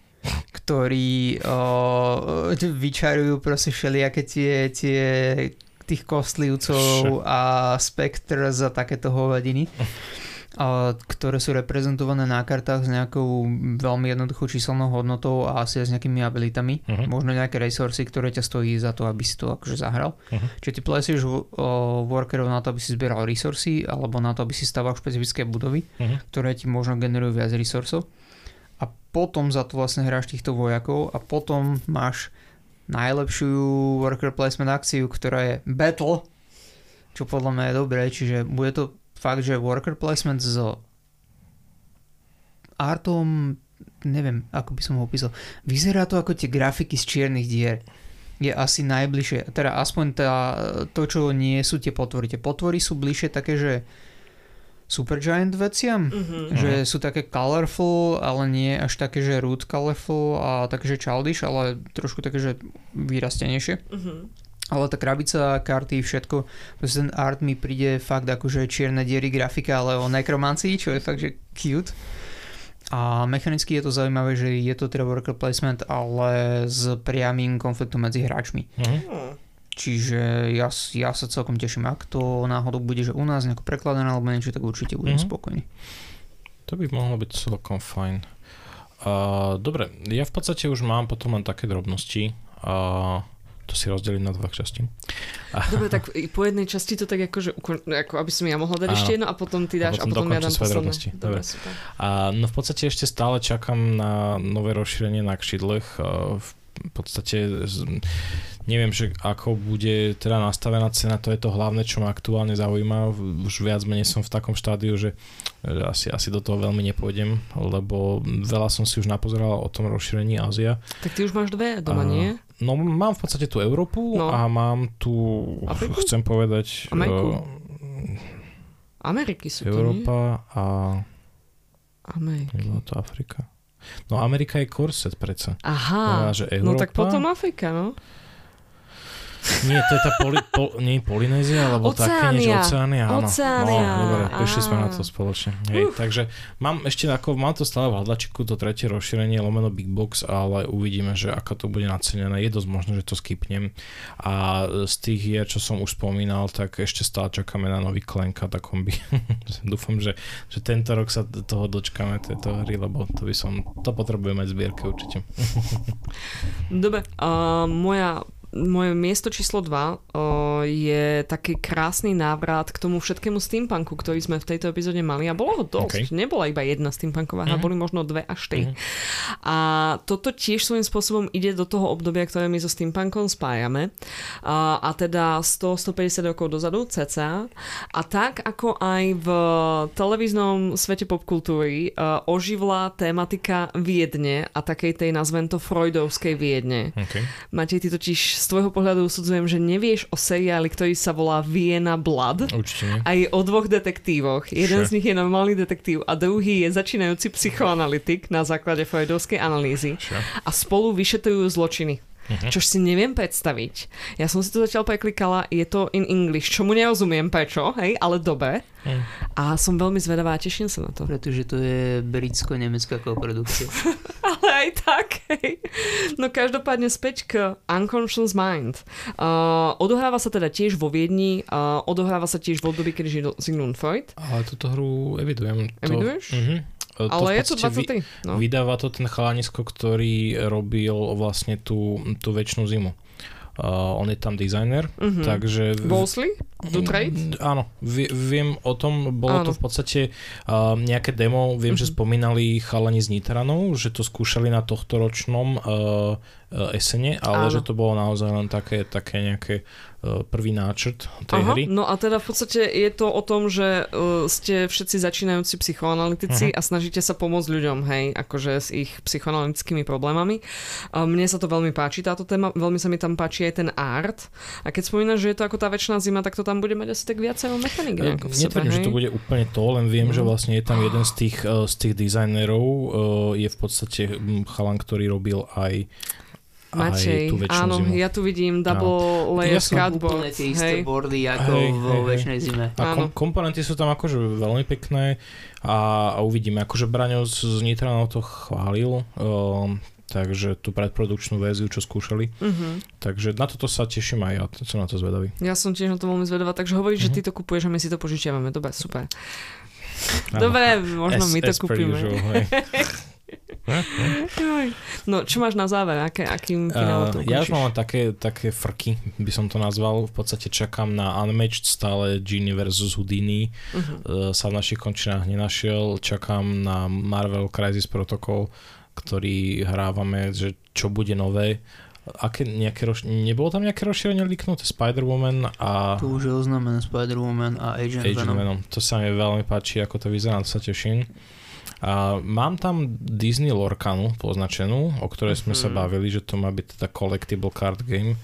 ktorí o, vyčarujú proste všelijaké tie, tie tých kostlivcov a spectres a takéto hovadiny, *laughs* a, ktoré sú reprezentované na kartách s nejakou veľmi jednoduchou číselnou hodnotou a asi aj s nejakými abilitami. Mhm. Možno nejaké resursy, ktoré ťa stojí za to, aby si to akože zahral. Mhm. Čiže ty plesieš uh, workerov na to, aby si zbieral resursy alebo na to, aby si staval špecifické budovy, Mhm. ktoré ti možno generujú viac resursov. A potom za to vlastne hráš týchto vojakov a potom máš najlepšiu worker placement akciu, ktorá je Battle, čo podľa mňa je dobré, čiže bude to fakt, že worker placement s artom, neviem, ako by som ho opísal. Vyzerá to ako tie grafiky z čiernych dier. Je asi najbližšie, teda aspoň tá, to, čo nie sú tie potvory. Tie potvory sú bližšie také, že Supergiant veciam, Mhm. že sú také colorful, ale nie až také, že root colorful a také, že childish, ale trošku také, že vyrastenejšie. Mhm. Ale tá krabica, karty, všetko, proste ten art mi príde fakt akože čierne diery grafika, ale o nekromancii, čo je fakt, že cute. A mechanicky je to zaujímavé, že je to teda worker placement, ale s priamým konfliktom medzi hráčmi. Uh-huh. Čiže ja, ja sa celkom teším, ak to náhodou bude, že u nás nejako prekladané alebo niečo, tak určite budem Mhm. spokojný. To by mohlo byť celkom fajn. Uh, dobre, ja v podstate už mám potom len také drobnosti. Uh, to si rozdelím na dva časti. Dobre, tak i po jednej časti to tak akože, ako aby som ja mohla dať Áno. ešte jedno a potom ty A dáš a potom potom, ja dokončím dám posledné. drobnosti. Dobre, Dobre. A no v podstate ešte stále čakám na nové rozšírenie na kšidlech. Uh, v v podstate neviem, že ako bude teda nastavená cena, to je to hlavné, čo ma aktuálne zaujíma. Už viac menej som v takom štádiu, že asi, asi do toho veľmi nepôjdem, lebo veľa som si už napozeral o tom rozšírení Ázia. Tak ty už máš dve doma, nie? No mám v podstate tú Európu no. a mám tu, Afriku? chcem povedať... Ameriku? Uh, Ameriky sú Európa to, a... Ameriky. Nebola to Afrika. No Amerika je korset predsa. Aha, že Európa, no tak potom Afrika, no. Nie, to je tá poli, po, nie Polynézia, alebo také niečo, Oceánia, áno. Oceánia. No, dobre, prišli sme na to spoločne. Hej, uh. takže mám ešte ako, mám to stále v hľadačiku, to tretie rozšírenie lomeno Big Box, ale uvidíme, že ako to bude nacenené. Je dosť možné, že to skipnem. A z tých hier, čo som už spomínal, tak ešte stále čakáme na nový Klenka, tak kombi. *laughs* Dúfam, že, že tento rok sa toho dočkáme, tejto hry, lebo to by som, to potrebujeme mať zbierke určite. Dobre, uh, moja moje miesto číslo 2 o, je taký krásny návrat k tomu všetkému steampunku, ktorý sme v tejto epizóde mali a bolo ho dosť. Okay. Nebola iba jedna steampunková hra, mm-hmm. boli možno dve až tri. Mm-hmm. A toto tiež svojím spôsobom ide do toho obdobia, ktoré my so steampunkom spájame. A, a teda 100-150 rokov dozadu cca. A tak ako aj v televíznom svete popkultúry uh, oživla tematika Viedne a takej tej nazvem to Freudovskej Viedne. Okay. Máte ty totiž z tvojho pohľadu usudzujem, že nevieš o seriáli, ktorý sa volá Vienna Blood. Určite. Aj o dvoch detektívoch. Jeden sure. z nich je normálny detektív a druhý je začínajúci psychoanalytik na základe Freudovskej analýzy. Sure. A spolu vyšetrujú zločiny. Uh-huh. Čož si neviem predstaviť. Ja som si to zatiaľ preklikala, je to in English, čomu nerozumiem prečo, hej, ale dobe. Uh-huh. A som veľmi zvedavá a teším sa na to. Pretože to je britsko-nemecká koprodukcia. *laughs* ale aj tak, hej. No každopádne späť k Unconscious Mind. Uh, odohráva sa teda tiež vo Viedni, uh, odohráva sa tiež v období, kedy žil Sigmund Freud. Ale túto hru evidujem. Eviduješ? To, uh-huh. To Ale je to 23. No. Vydáva to ten chalanisko, ktorý robil vlastne tú, tú väčšinu zimu. Uh, on je tam dizajner, mm-hmm. takže... Wolseley? Do trade? Áno, viem o tom, bolo áno. to v podstate uh, nejaké demo, viem, mm-hmm. že spomínali chalani z Nitranov, že to skúšali na tohto ročnom uh, esene, ale áno. že to bolo naozaj len také, také nejaké E, prvý náčrt tej Aha, hry. No a teda v podstate je to o tom, že uh, ste všetci začínajúci psychoanalytici uh-huh. a snažíte sa pomôcť ľuďom, hej, akože s ich psychoanalytickými problémami. Mne sa to veľmi páči, táto téma, veľmi sa mi tam páči aj ten art. A keď spomínaš, že je to ako tá väčšiná zima, tak to tam bude mať asi tak viacero mechanik v sebe, že to bude úplne to, len viem, uh-huh. že mhm. vlastne je tam jeden z tých, z tých dizajnerov, je v podstate chalan, ktorý robil aj Matej, áno, zimu. ja tu vidím double no. layer ja Úplne tie isté hej. boardy ako hej, vo hej, väčšnej zime. A kom- komponenty sú tam akože veľmi pekné a, a uvidíme. Akože Braňo z, z Nitra na to chválil, um, takže tú predprodukčnú verziu, čo skúšali. Uh-huh. Takže na toto sa teším aj ja, som na to zvedavý. Ja som tiež na to veľmi zvedavá, takže hovoríš, uh-huh. že mhm. ty to kupuješ a my si to požičiavame. Dobre, super. Dobre, možno as, my to kúpime. *laughs* No, čo máš na záver? Aké, akým finálom to uh, Ja už mám také, také frky, by som to nazval. V podstate čakám na Unmatched, stále Genie versus Houdini. Uh-huh. Uh, sa v našich končinách nenašiel. Čakám na Marvel Crisis Protocol, ktorý hrávame, že čo bude nové aké nejaké roš... nebolo tam nejaké rozšírenie liknuté Spider-Woman a... Tu už je oznamené Spider-Woman a Agent, Agent Venom. Venom. To sa mi veľmi páči, ako to vyzerá, to sa teším. A mám tam Disney Lorkanu poznačenú, o ktorej sme mm. sa mhm. bavili, že to má byť teda collectible card game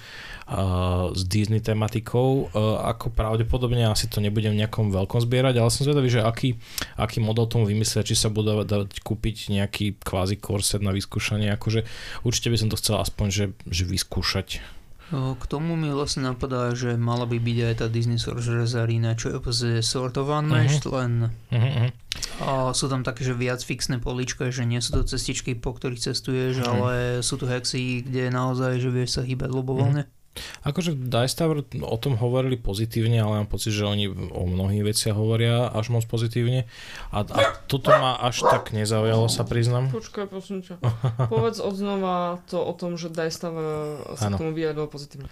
uh, s Disney tematikou. Uh, ako pravdepodobne asi to nebudem nejakom veľkom zbierať, ale som zvedavý, že aký, aký model tomu vymyslia, či sa bude dať kúpiť nejaký kvázi korset na vyskúšanie. Akože určite by som to chcel aspoň, že, že vyskúšať. K tomu mi vlastne napadá, že mala by byť aj tá Disney Sorcerer's Arena, čo je sort of unmatched, uh-huh. len uh-huh. a sú tam také, že viac fixné polička, že nie sú to cestičky, po ktorých cestuješ, uh-huh. ale sú tu hexy, kde naozaj, že vieš sa hýbať ľubovoľne. Uh-huh. Akože Dice Tower o tom hovorili pozitívne, ale mám pocit, že oni o mnohých veciach hovoria až moc pozitívne. A, a toto ma až tak nezaujalo, sa priznam. Počkaj, prosím ťa. Povedz odznova to o tom, že Dice Tower sa ano. k tomu vyjadril pozitívne.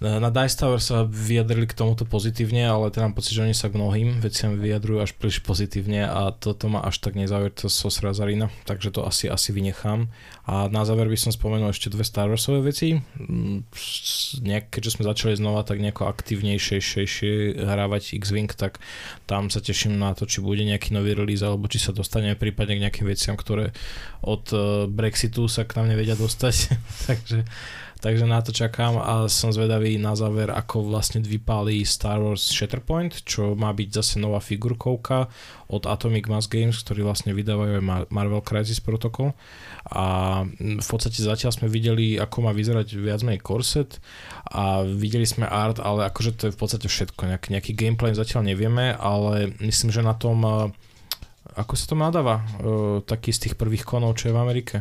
Na Dice Tower sa vyjadrili k tomuto pozitívne, ale teda mám pocit, že oni sa k mnohým veciam vyjadrujú až príliš pozitívne a toto ma až tak nezaujalo to so Srazarina, takže to asi, asi vynechám. A na záver by som spomenul ešte dve Star Warsové veci. Mm, nejak, keďže sme začali znova tak nejako aktívnejšie hrávať X-Wing, tak tam sa teším na to, či bude nejaký nový release, alebo či sa dostaneme prípadne k nejakým veciam, ktoré od eh, Brexitu sa k nám nevedia dostať. *laughs* takže takže na to čakám a som zvedavý na záver, ako vlastne vypálí Star Wars Shatterpoint, čo má byť zase nová figurkovka od Atomic Mass Games, ktorí vlastne vydávajú aj Marvel Crisis Protocol a v podstate zatiaľ sme videli, ako má vyzerať viac menej korset a videli sme art, ale akože to je v podstate všetko, Nejak, nejaký gameplay zatiaľ nevieme, ale myslím, že na tom ako sa to nadáva, taký z tých prvých konov, čo je v Amerike.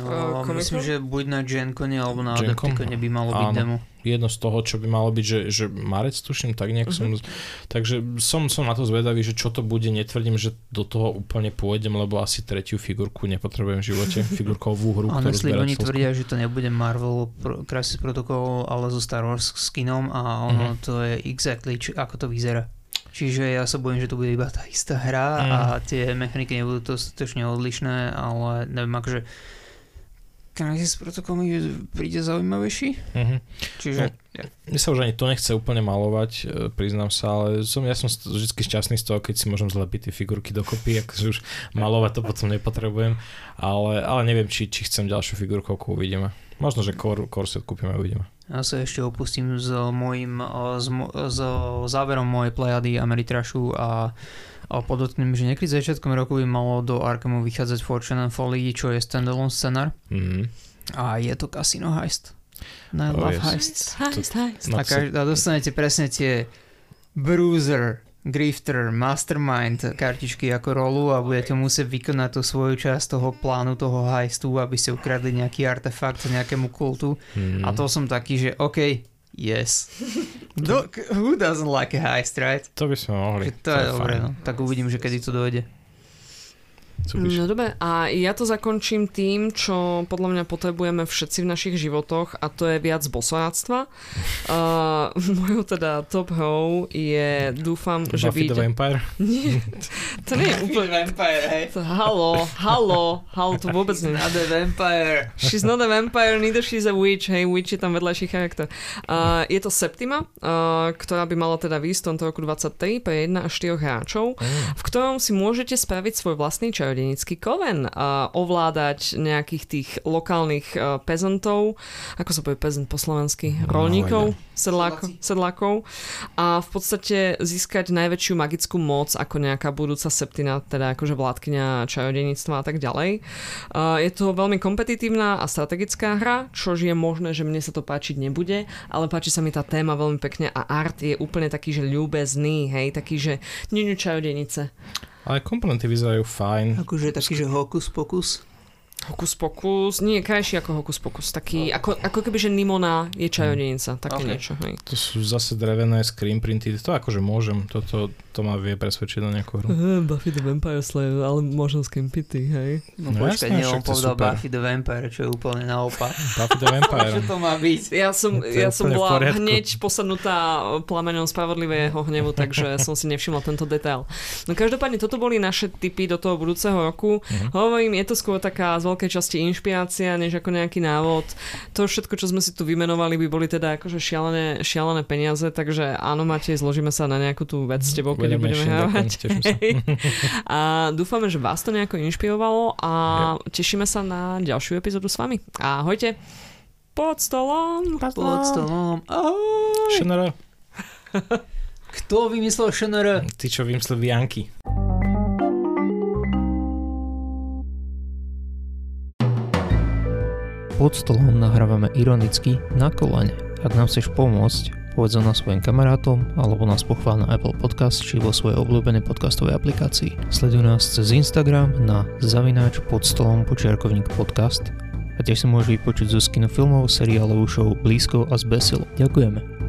No, myslím, že buď na GenCone alebo na Adepticone by malo byť Áno. demo. Jedno z toho, čo by malo byť, že, že marec tuším, tak nejak uh-huh. som... Mhm. Takže som, som na to zvedavý, že čo to bude, netvrdím, že do toho úplne pôjdem, lebo asi tretiu figurku nepotrebujem v živote, *laughs* figurkovú hru, ktorú Honestly, oni tvrdia, že to nebude Marvel Crisis Protocol, ale zo Star Wars skinom a ono uh-huh. to je exactly, či, ako to vyzerá. Čiže ja sa bojím, že to bude iba tá istá hra mm. a tie mechaniky nebudú dostatočne odlišné, ale neviem, akože Crisis Protocol mi príde zaujímavejší. Uh-huh. Čiže... No, mne sa už ani to nechce úplne malovať, e, priznám sa, ale som, ja som vždy šťastný z toho, keď si môžem zlepiť tie figurky dokopy, akože už malovať to potom nepotrebujem, ale, ale neviem, či, či chcem ďalšiu figurkovku, uvidíme. Možno, že core, core set kúpime, uvidíme. Ja sa ešte opustím s mojim, s, s záverom mojej plejady Ameritrašu a a podotknem, že niekedy začiatkom roku by malo do Arkhamu vychádzať Fortune and Folly, čo je standalone scenár. Mm. A je to Casino Heist. Na oh, Love yes. Heists. Heist, heist. A, každá, a dostanete presne tie Bruiser, Grifter, Mastermind kartičky ako rolu a budete musieť vykonať tú svoju časť toho plánu, toho heistu, aby ste ukradli nejaký artefakt nejakému kultu. Mm. A to som taký, že OK, Yes. *laughs* Do, who doesn't like a heist, right? To by sme mohli. to, to je, je dobré, no. Tak uvidím, že kedy to dojde. No dobre, a ja to zakončím tým, čo podľa mňa potrebujeme všetci v našich životoch a to je viac bosojáctva. Uh, *laughs* mojou teda top hrou je, dúfam, Buffy že Buffy the Vampire? Nie, *laughs* to nie je úplne... Vampire, hej? To, halo, halo, halo, to vôbec nie. Not a vampire. She's not a vampire, neither she's a witch, hej, witch je tam vedľajší charakter. Uh, je to Septima, uh, ktorá by mala teda výsť v tomto roku 23 pre 1 až 4 hráčov, mm. v ktorom si môžete spraviť svoj vlastný čar čarodenický koven a ovládať nejakých tých lokálnych uh, pezantov, ako sa povie pezant po slovensky, no, rolníkov, sedláko, sedlákov a v podstate získať najväčšiu magickú moc ako nejaká budúca septina, teda akože vládkynia čarodenictva a tak ďalej. Uh, je to veľmi kompetitívna a strategická hra, čož je možné, že mne sa to páčiť nebude, ale páči sa mi tá téma veľmi pekne a art je úplne taký, že ľúbezný, hej, taký, že nie čarodenice. Ale komponenty vyzerajú fajn. Akože taký, že hokus pokus. Hokus pokus, nie, krajší ako hokus pokus, taký, ako, ako keby, že Nimona je čarodenica, také okay. niečo, hej. To sú zase drevené screen printy, to akože môžem, toto, to ma vie presvedčiť na nejakú hru. Uh, Buffy the Vampire Slayer, ale možno screen printy, hej. No, no počkaj, nie, on povedal Buffy the Vampire, čo je úplne naopak. *laughs* Buffy the Vampire. čo to má byť? Ja som, ja som bola hneď posadnutá plamenom spravodlivého hnevu, *laughs* takže som si nevšimla tento detail. No každopádne, toto boli naše typy do toho budúceho roku. Uh-huh. Hovorím, je to skôr taká veľkej časti inšpirácia, než ako nejaký návod. To všetko, čo sme si tu vymenovali, by boli teda akože šialené, šialené peniaze, takže áno, Matej, zložíme sa na nejakú tú vec s tebou, keď budeme hrávať. a dúfame, že vás to nejako inšpirovalo a tešíme sa na ďalšiu epizódu s vami. Ahojte! Pod stolom! Pod stolom! Ahoj! ŠNR. Kto vymyslel ŠNR? Ty, čo vymyslel Vianky. Pod stolom nahrávame ironicky na kolene. Ak nám chceš pomôcť, povedz na svojim kamarátom alebo nás pochvál na Apple Podcast či vo svojej obľúbenej podcastovej aplikácii. Sleduj nás cez Instagram na zavináč pod stolom počiarkovník podcast a tiež si môžeš vypočuť zo skino filmov, seriálovú show Blízko a zbesilo. Ďakujeme.